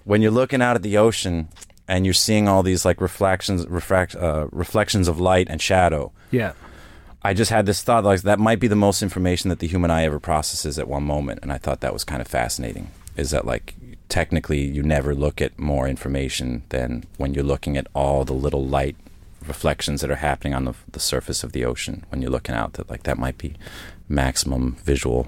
Speaker 2: when you're looking out at the ocean and you're seeing all these like reflections, refract, uh, reflections of light and shadow.
Speaker 1: Yeah.
Speaker 2: I just had this thought like that might be the most information that the human eye ever processes at one moment, and I thought that was kind of fascinating. Is that like technically you never look at more information than when you're looking at all the little light reflections that are happening on the, the surface of the ocean when you're looking out that like that might be maximum visual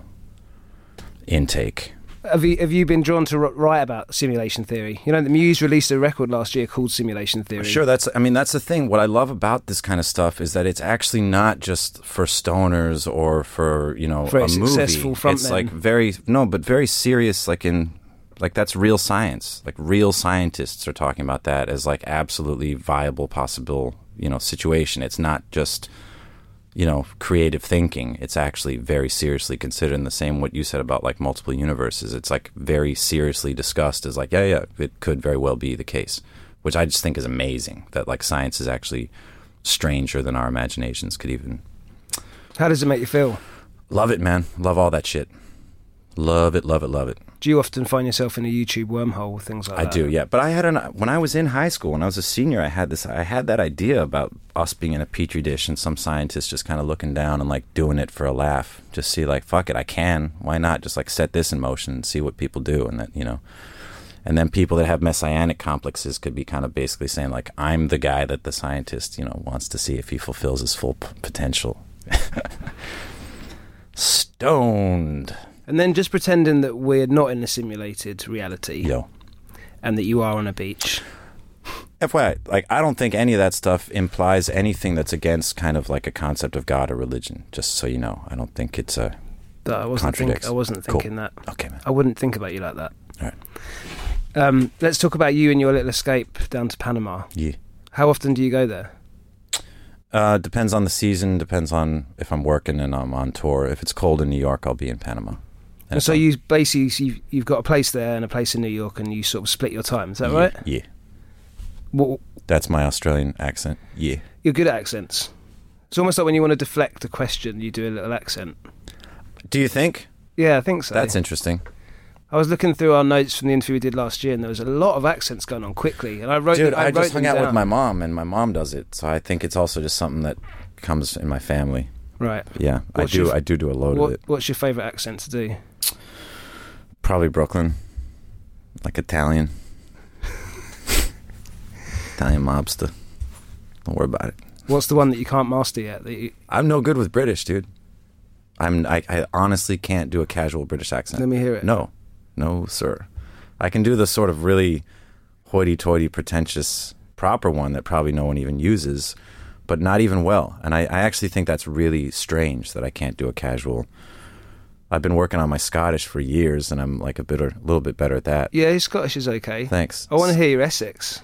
Speaker 2: intake
Speaker 1: Have you have you been drawn to write about simulation theory? You know, the Muse released a record last year called Simulation Theory.
Speaker 2: Sure, that's. I mean, that's the thing. What I love about this kind of stuff is that it's actually not just for stoners or for you know
Speaker 1: Very
Speaker 2: a movie.
Speaker 1: successful
Speaker 2: it's
Speaker 1: frontmen.
Speaker 2: like very no, but very serious. Like in like that's real science. Like real scientists are talking about that as like absolutely viable, possible you know situation. It's not just you know creative thinking. It's actually very seriously considered. In the same what you said about like multiple universes. It's like very seriously discussed as like yeah, yeah, it could very well be the case which I just think is amazing that like science is actually stranger than our imaginations could even.
Speaker 1: How does it make you feel?
Speaker 2: Love it, man. Love all that shit. Love it, love it, love it.
Speaker 1: Do you often find yourself in a YouTube wormhole with things like
Speaker 2: I
Speaker 1: that?
Speaker 2: I do, yeah. But I had an when I was in high school, when I was a senior, I had this. I had that idea about us being in a petri dish and some scientists just kind of looking down and like doing it for a laugh, just see like fuck it, I can. Why not just like set this in motion and see what people do, and that you know. And then people that have messianic complexes could be kind of basically saying like, I'm the guy that the scientist you know wants to see if he fulfills his full p- potential. Stoned,
Speaker 1: And then just pretending that we're not in a simulated reality
Speaker 2: yo.
Speaker 1: and that you are on a beach.
Speaker 2: FYI, like I don't think any of that stuff implies anything that's against kind of like a concept of God or religion. Just so you know, I don't think it's a
Speaker 1: That I wasn't think,
Speaker 2: Contradicts.
Speaker 1: I wasn't
Speaker 2: Cool.
Speaker 1: thinking that.
Speaker 2: okay, man.
Speaker 1: I wouldn't think about you like that.
Speaker 2: All right.
Speaker 1: Um, let's talk about you and your little escape down to Panama.
Speaker 2: Yeah.
Speaker 1: How often do you go there?
Speaker 2: Uh, depends on the season. Depends on if I'm working and I'm on tour. If it's cold in New York, I'll be in Panama.
Speaker 1: And so you basically you've, you've got a place there and a place in New York, and you sort of split your time. Is that
Speaker 2: yeah,
Speaker 1: right?
Speaker 2: Yeah.
Speaker 1: What,
Speaker 2: That's my Australian accent. Yeah.
Speaker 1: you're good at accents. It's almost like when you want to deflect a question, you do a little accent.
Speaker 2: Do you think
Speaker 1: Yeah, I think so.
Speaker 2: that's interesting?
Speaker 1: I was looking through our notes from the interview we did last year, and there was a lot of accents going on quickly. And I wrote,
Speaker 2: Dude,
Speaker 1: I,
Speaker 2: I,
Speaker 1: wrote
Speaker 2: just hung out with my mom, and my mom does it. So I think it's also just something that comes in my family.
Speaker 1: Right.
Speaker 2: Yeah,
Speaker 1: What's
Speaker 2: I do.
Speaker 1: your-
Speaker 2: I do do a load of it.
Speaker 1: what's your favourite accent to do?
Speaker 2: Probably Brooklyn, like Italian, Italian mobster. Don't worry about it.
Speaker 1: What's the one that you can't master yet? That you,
Speaker 2: I'm no good with British, dude. I'm. I, I honestly can't do a casual British accent.
Speaker 1: let me hear it.
Speaker 2: No, no, sir. I can do the sort of really hoity-toity, pretentious, proper one that probably no one even uses, but not even well. And I, I actually think that's really strange that I can't do a casual. I've been working on my Scottish for years, and I'm like a bit, a little bit better at that.
Speaker 1: Yeah, your Scottish is okay.
Speaker 2: Thanks.
Speaker 1: I want to hear your Essex.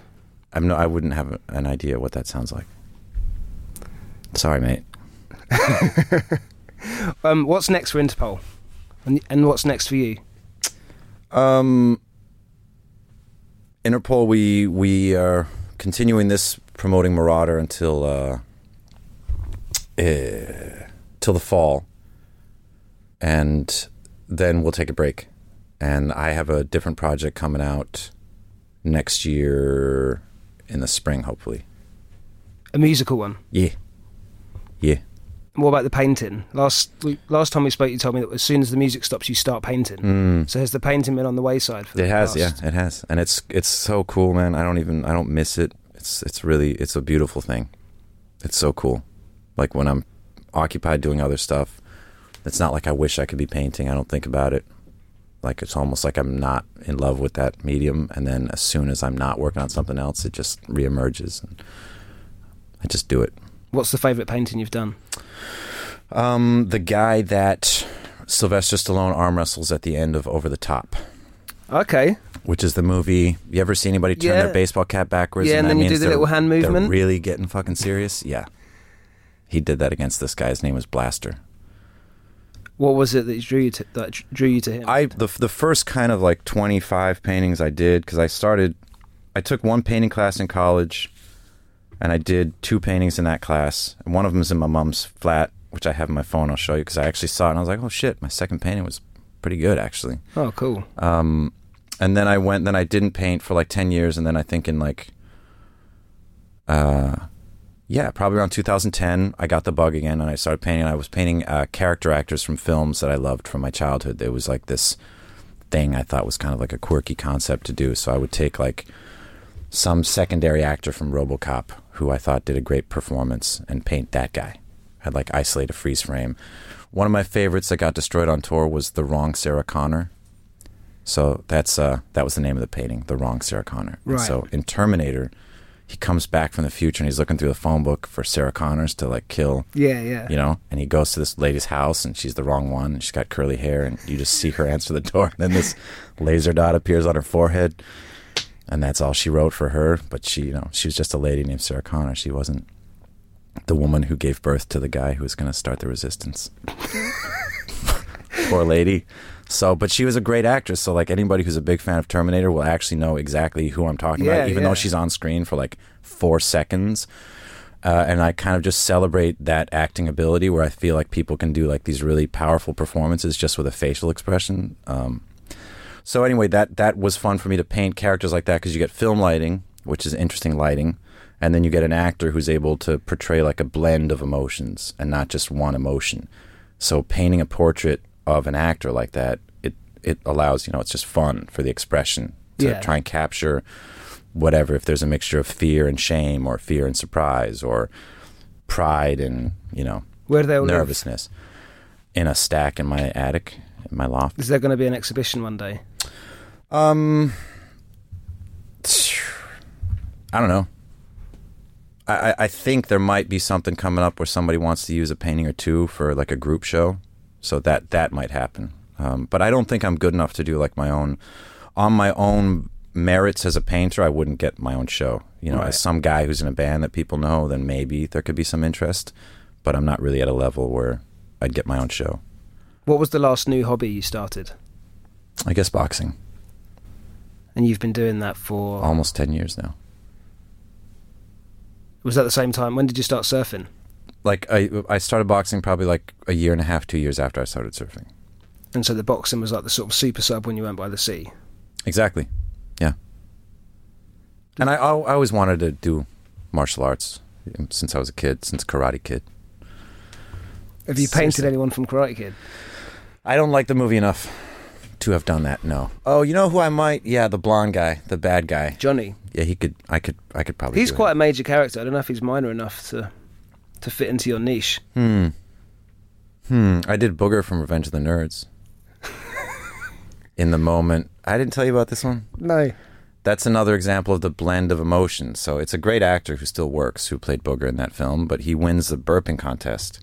Speaker 2: I'm no. I wouldn't have an idea what that sounds like. Sorry, mate.
Speaker 1: Um, what's next for Interpol? And, and what's next for you?
Speaker 2: Um, Interpol, we we are continuing this promoting Marauder until uh, eh, till the fall, and then we'll take a break. And I have a different project coming out next year in the spring, hopefully.
Speaker 1: A musical one.
Speaker 2: Yeah, yeah.
Speaker 1: What about the painting? Last last time we spoke, you told me that as soon as the music stops, you start painting.
Speaker 2: Mm.
Speaker 1: So has the painting been on the wayside? For
Speaker 2: It
Speaker 1: the
Speaker 2: has, yeah, it has, and it's it's so cool, man. I don't even I don't miss it. It's it's really it's a beautiful thing. It's so cool. Like when I'm occupied doing other stuff, it's not like I wish I could be painting. I don't think about it. Like it's almost like I'm not in love with that medium, and then as soon as I'm not working on something else, it just reemerges, and I just do it.
Speaker 1: What's the favourite painting you've done?
Speaker 2: Um, the guy that Sylvester Stallone arm wrestles at the end of Over the Top,
Speaker 1: Okay.
Speaker 2: Which is the movie. You ever see anybody turn
Speaker 1: Yeah.
Speaker 2: their baseball cap backwards?
Speaker 1: Yeah, and then you do the
Speaker 2: they're-
Speaker 1: little hand
Speaker 2: they're
Speaker 1: movement?
Speaker 2: really getting fucking serious. Yeah, he did that against this guy. His name was Blaster.
Speaker 1: What was it that drew you to that drew you to him?
Speaker 2: I the the first kind of like 25 paintings I did because I started I took one painting class in college and I did two paintings in that class and one of them is in my mom's flat which I have on my phone I'll show you because I actually saw it and I was like oh shit my second painting was pretty good actually
Speaker 1: oh, cool.
Speaker 2: um and then I went then I didn't paint for like 10 years and then I think in like uh yeah, probably around 2010, I got the bug again, and I started painting. I was painting uh, character actors from films that I loved from my childhood. It was like this thing I thought was kind of like a quirky concept to do. So I would take like some secondary actor from RoboCop who I thought did a great performance and paint that guy. I'd like isolate a freeze frame. One of my favorites that got destroyed on tour was the wrong Sarah Connor. So that's uh, that was the name of the painting, the wrong Sarah Connor. And so in Terminator, he comes back from the future and he's looking through the phone book for Sarah Connors to like kill
Speaker 1: Yeah, yeah.
Speaker 2: you know, and he goes to this lady's house and she's the wrong one and she's got curly hair and you just see her answer the door and then this laser dot appears on her forehead. And that's all she wrote for her but she you know she was just a lady named sarah connor. She wasn't the woman who gave birth to the guy who was going to start the resistance poor lady so but she was a great actress so like anybody who's a big fan of terminator will actually know exactly who i'm talking
Speaker 1: Yeah,
Speaker 2: about even
Speaker 1: yeah.
Speaker 2: though she's on screen for like four seconds uh, and I kind of just celebrate that acting ability where I feel like people can do like these really powerful performances just with a facial expression. Um, so anyway, that that was fun for me to paint characters like that because you get film lighting, which is interesting lighting, and then you get an actor who's able to portray like a blend of emotions and not just one emotion. So painting a portrait of an actor like that, it it allows you know it's just fun for the expression to
Speaker 1: Yeah.
Speaker 2: try and capture whatever if there's a mixture of fear and shame or fear and surprise or pride and you know
Speaker 1: Where they all live?
Speaker 2: nervousness in a stack in my attic in my loft
Speaker 1: Is there going to be an exhibition one day?
Speaker 2: um i don't know I- I think there might be something coming up where somebody wants to use a painting or two for like a group show so that that might happen um, but i don't think i'm good enough to do like my own on my own merits as a painter i wouldn't get my own show you know
Speaker 1: Right.
Speaker 2: as some guy who's in a band that people know then maybe there could be some interest but i'm not really at a level where i'd get my own show
Speaker 1: What was the last new hobby you started?
Speaker 2: i guess boxing
Speaker 1: And you've been doing that for.
Speaker 2: almost 10 years now
Speaker 1: Was that the same time? When did you start surfing?
Speaker 2: Like I, I started boxing probably like a year and a half two years after i started surfing
Speaker 1: And so the boxing was like the sort of super sub when you went by the sea.
Speaker 2: exactly yeah and I, I always wanted to do martial arts since i was a kid since karate kid
Speaker 1: Have you painted
Speaker 2: Seriously.
Speaker 1: anyone from Karate Kid?
Speaker 2: i don't like the movie enough to have done that no oh you know who i might yeah the blonde guy the bad guy
Speaker 1: Johnny.
Speaker 2: yeah he could i could i could probably
Speaker 1: He's quite a major character. I don't know if he's minor enough to to fit into your niche.
Speaker 2: Hmm. Hmm. I did Booger from Revenge of the Nerds. In the moment. I didn't tell you about this one?
Speaker 1: No.
Speaker 2: That's another example of the blend of emotions. So it's a great actor who still works who played Booger in that film, but he wins the burping contest.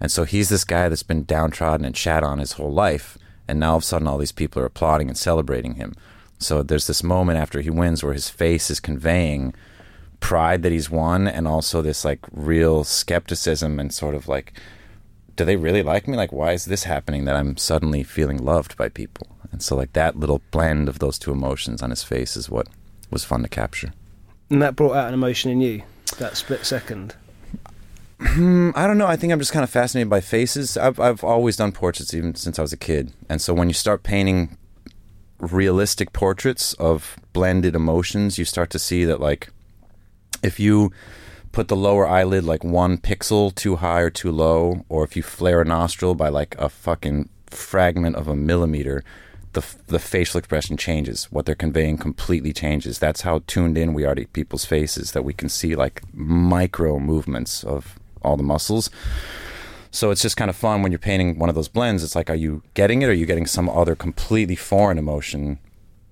Speaker 2: And so he's this guy that's been downtrodden and shat on his whole life. And now all of a sudden, all these people are applauding and celebrating him. So there's this moment after he wins where his face is conveying pride that he's won and also this like real skepticism and sort of like do they really like me like why is this happening that i'm suddenly feeling loved by people and so like that little blend of those two emotions on his face is what was fun to capture
Speaker 1: And that brought out an emotion in you. That split second.
Speaker 2: Hmm, I don't know. I think I'm just kind of fascinated by faces. I've I've always done portraits even since I was a kid, and so when you start painting realistic portraits of blended emotions, you start to see that like if you put the lower eyelid like one pixel too high or too low, or if you flare a nostril by like a fucking fragment of a millimeter, the the facial expression changes. What they're conveying completely changes. That's how tuned in we are to people's faces that we can see like micro movements of all the muscles. So it's just kind of fun when you're painting one of those blends. It's like, are you getting it or are you getting some other completely foreign emotion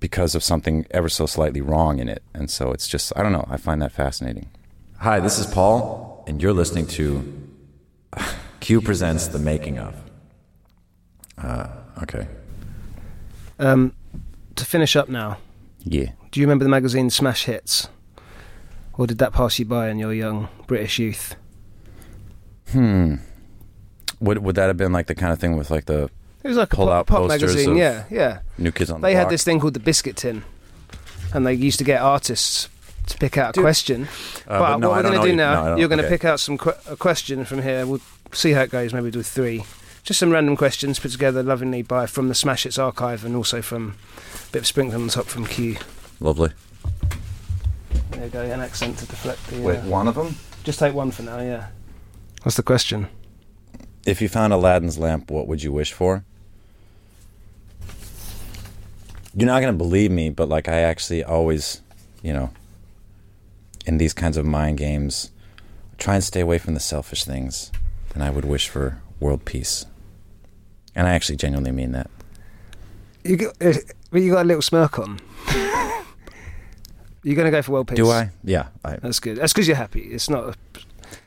Speaker 2: because of something ever so slightly wrong in it? And so it's just, I don't know, I find that fascinating. Hi, this is Paul, and you're listening to Q Presents The Making of. Uh, okay.
Speaker 1: Um, to finish up now,
Speaker 2: Yeah.
Speaker 1: do you remember the magazine Smash Hits? Or did that pass you by in your young British youth?
Speaker 2: Hmm. Would, would that have been like the kind of thing with like the
Speaker 1: It was like a pop,
Speaker 2: out
Speaker 1: pop magazine, yeah, yeah.
Speaker 2: New Kids on the
Speaker 1: They had this thing called the Biscuit Tin, and they used to get artists to pick out a
Speaker 2: Dude.
Speaker 1: question.
Speaker 2: Uh,
Speaker 1: but
Speaker 2: no,
Speaker 1: what
Speaker 2: I
Speaker 1: we're going to do
Speaker 2: you- no,
Speaker 1: now,
Speaker 2: don't-
Speaker 1: you're going to
Speaker 2: okay.
Speaker 1: pick out some que- a question from here. We'll see how it goes. Maybe do three, just some random questions put together lovingly by from the Smash Hits archive, and also from a bit of sprinkle on the top from Q.
Speaker 2: Lovely.
Speaker 1: There you go, an accent to deflect the.
Speaker 2: Wait,
Speaker 1: Uh,
Speaker 2: one of them?
Speaker 1: just take one for now. Yeah. What's the question?
Speaker 2: If you found Aladdin's lamp, what would you wish for? You're not going to believe me, but like I actually always, you know, in these kinds of mind games, try and stay away from the selfish things. And I would wish for world peace. And I actually genuinely mean that.
Speaker 1: You got, eh, but you got a little smirk on. You're going to go for world peace.
Speaker 2: Do I? Yeah. I,
Speaker 1: That's good. That's because you're happy. It's not. A,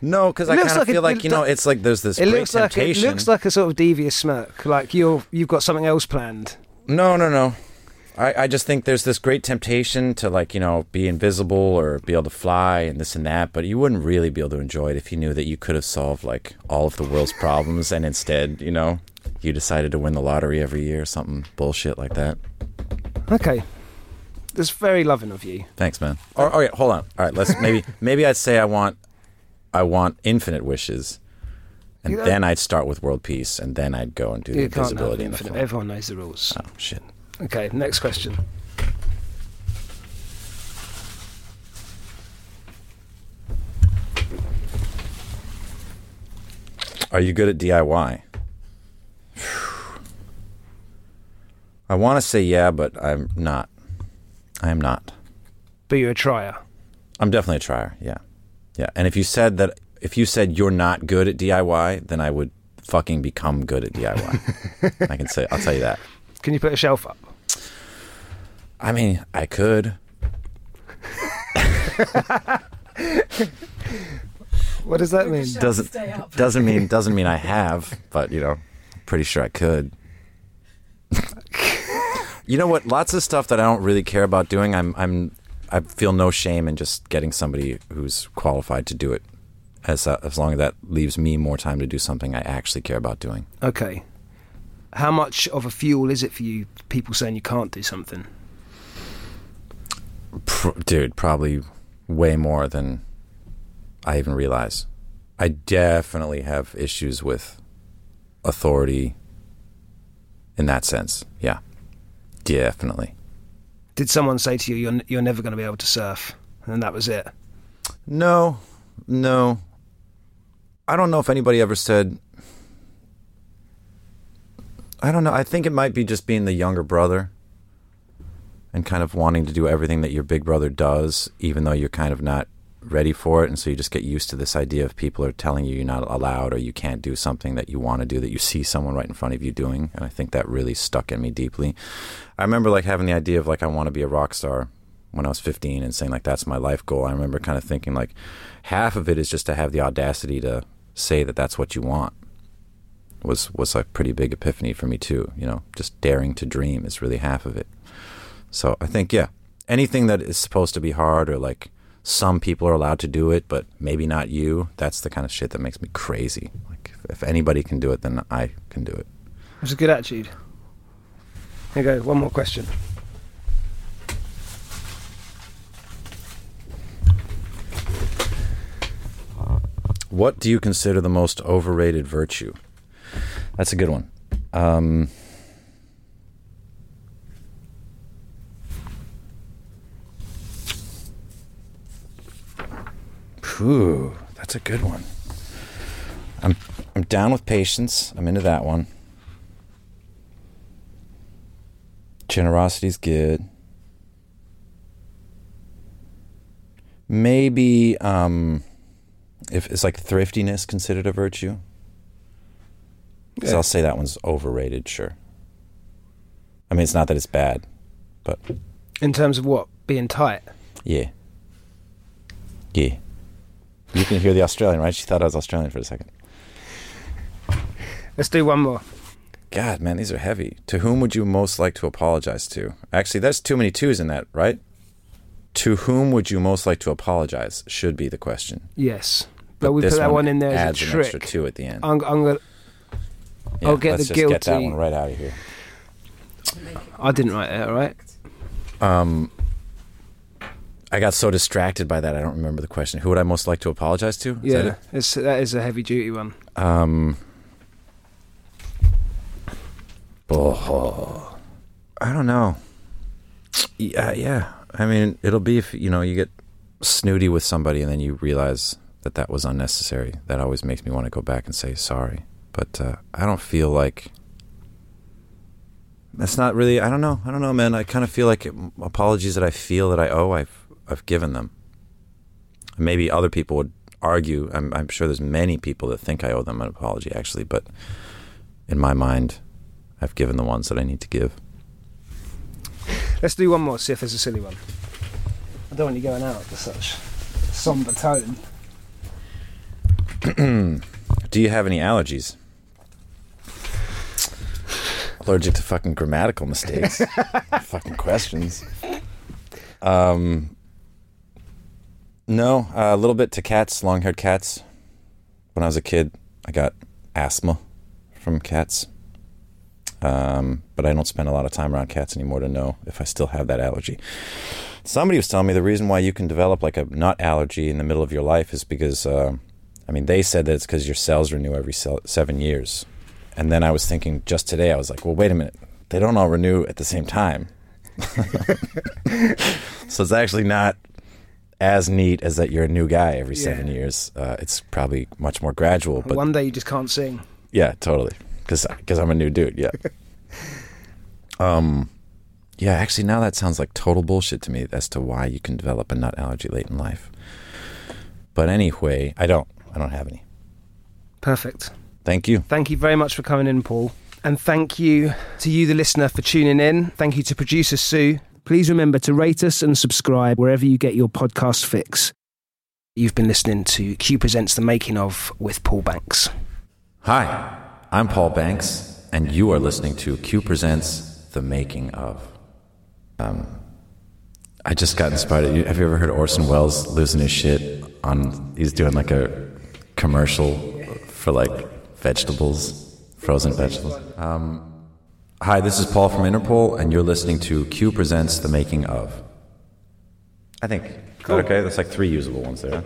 Speaker 2: no, because I kind of
Speaker 1: like
Speaker 2: feel
Speaker 1: it-
Speaker 2: like, you know, it's like there's this
Speaker 1: it looks like it looks like a sort of devious smirk. Like you're you've got something else planned.
Speaker 2: No, no, no. I, I just think there's this great temptation to like, you know, be invisible or be able to fly and this and that, but you wouldn't really be able to enjoy it if you knew that you could have solved like all of the world's problems and instead, you know, you decided to win the lottery every year, or something bullshit like that.
Speaker 1: Okay. That's very loving of you.
Speaker 2: Thanks, man. Or, all right, hold on. All right, let's maybe maybe I'd say I want I want infinite wishes. And
Speaker 1: You
Speaker 2: then I'd start with world peace and then I'd go and do the
Speaker 1: You can't have
Speaker 2: invisibility and the
Speaker 1: infinite. Everyone knows the rules.
Speaker 2: Oh shit.
Speaker 1: Okay, next question.
Speaker 2: Are you good at DIY? I want to say yeah, but I'm not. I am not.
Speaker 1: But you're a trier.
Speaker 2: I'm definitely a trier. Yeah, yeah. And if you said that, if you said you're not good at DIY, then I would fucking become good at DIY. I can say. I'll tell you that.
Speaker 1: Can you put a shelf up?
Speaker 2: I mean, I could.
Speaker 1: What does that mean?
Speaker 2: Doesn't doesn't mean doesn't mean I have, but you know, pretty sure I could. you know what? Lots of stuff that I don't really care about doing. I'm I'm I feel no shame in just getting somebody who's qualified to do it, as uh, as long as that leaves me more time to do something I actually care about doing.
Speaker 1: Okay. How much of a fuel is it for you? People saying you can't do something.
Speaker 2: Pr- dude, probably way more than I even realize. I definitely have issues with authority in that sense. Yeah. Definitely.
Speaker 1: Did someone say to you, "You're you're never going to be able to surf," and that was it?
Speaker 2: No, no. I don't know if anybody ever said. I don't know. I think it might be just being the younger brother and kind of wanting to do everything that your big brother does, even though you're kind of not ready for it. And so you just get used to this idea of people are telling you you're not allowed or you can't do something that you want to do that you see someone right in front of you doing. And I think that really stuck in me deeply. I remember like having the idea of like, I want to be a rock star when I was 15 and saying like, that's my life goal. I remember kind of thinking like, half of it is just to have the audacity to say that that's what you want was was a pretty big epiphany for me too. You know, just daring to dream is really half of it. So I think yeah, anything that is supposed to be hard or like some people are allowed to do it, but maybe not you. That's the kind of shit that makes me crazy. Like if anybody can do it, then I can do it.
Speaker 1: That's a good attitude. Here you go. One more question.
Speaker 2: What do you consider the most overrated virtue? That's a good one. Um, Whew, that's a good one. I'm I'm down with patience. I'm into that one. Generosity's good. Maybe um if it's like thriftiness considered a virtue. So I'll say that one's overrated. Sure. I mean, it's not that it's bad, but
Speaker 1: In terms of what being tight.
Speaker 2: yeah, yeah. You can hear the Australian, right? She thought I was Australian for a second.
Speaker 1: Let's do one more.
Speaker 2: God, man, these are heavy. To whom would you most like to apologize to? Actually, there's too many twos in that, right? To whom would you most like to apologize? Should be the question.
Speaker 1: Yes, but, we put that one, in there as
Speaker 2: adds
Speaker 1: a
Speaker 2: an
Speaker 1: trick.
Speaker 2: extra two at the end.
Speaker 1: I'm, I'm gonna.
Speaker 2: Yeah,
Speaker 1: I'll get
Speaker 2: let's
Speaker 1: the
Speaker 2: just get that one right out of here.
Speaker 1: I didn't write that. All right.
Speaker 2: Um, I got so distracted by that, I don't remember the question. Who would I most like to apologize to? Is that
Speaker 1: Yeah,
Speaker 2: it?
Speaker 1: it's, that is a heavy duty one.
Speaker 2: Um. Oh, I don't know. Yeah, yeah. I mean, it'll be if you know you get snooty with somebody and then you realize that that was unnecessary. That always makes me want to go back and say sorry. But uh, I don't feel like that's not really. I don't know. I don't know, man. I kind of feel like it, apologies that I feel that I owe. I've I've given them. Maybe other people would argue. I'm, I'm sure there's many people that think I owe them an apology, actually. But in my mind, I've given the ones that I need to give.
Speaker 1: Let's do one more. See if there's a silly one. I don't want you going out with such somber tone.
Speaker 2: Do you have any allergies? Allergic to fucking grammatical mistakes. fucking questions. Um, no, uh, a little bit to cats, long haired cats. When I was a kid, I got asthma from cats. Um, but I don't spend a lot of time around cats anymore to know if I still have that allergy. Somebody was telling me the reason why you can develop like a nut allergy in the middle of your life is because, uh, I mean, they said that it's because your cells renew every seven years. And then I was thinking just today, I was like, well, wait a minute. They don't all renew at the same time. so it's actually not as neat as that you're a new guy every seven years. Uh, it's probably much more gradual. But
Speaker 1: one day you just can't sing.
Speaker 2: yeah, totally. Because I'm a new dude. Yeah. um, yeah. Actually, now that sounds like total bullshit to me as to why you can develop a nut allergy late in life. But anyway, I don't. I don't have any.
Speaker 1: Perfect.
Speaker 2: Thank you.
Speaker 1: Thank you very much for coming in, Paul. And thank you to you, the listener, for tuning in. Thank you to producer Sue. Please remember to rate us and subscribe wherever you get your podcast fix. You've been listening to Q Presents The Making of with Paul Banks.
Speaker 2: Hi, I'm Paul Banks, and you are listening to Q Presents The Making of. Um, I just got inspired. Have you ever heard Orson Welles losing his shit on? He's doing like a commercial for like vegetables, frozen vegetables. Um, hi, this is Paul from Interpol, and you're listening to Q Presents The Making of. I think. That okay? That's like three usable ones there.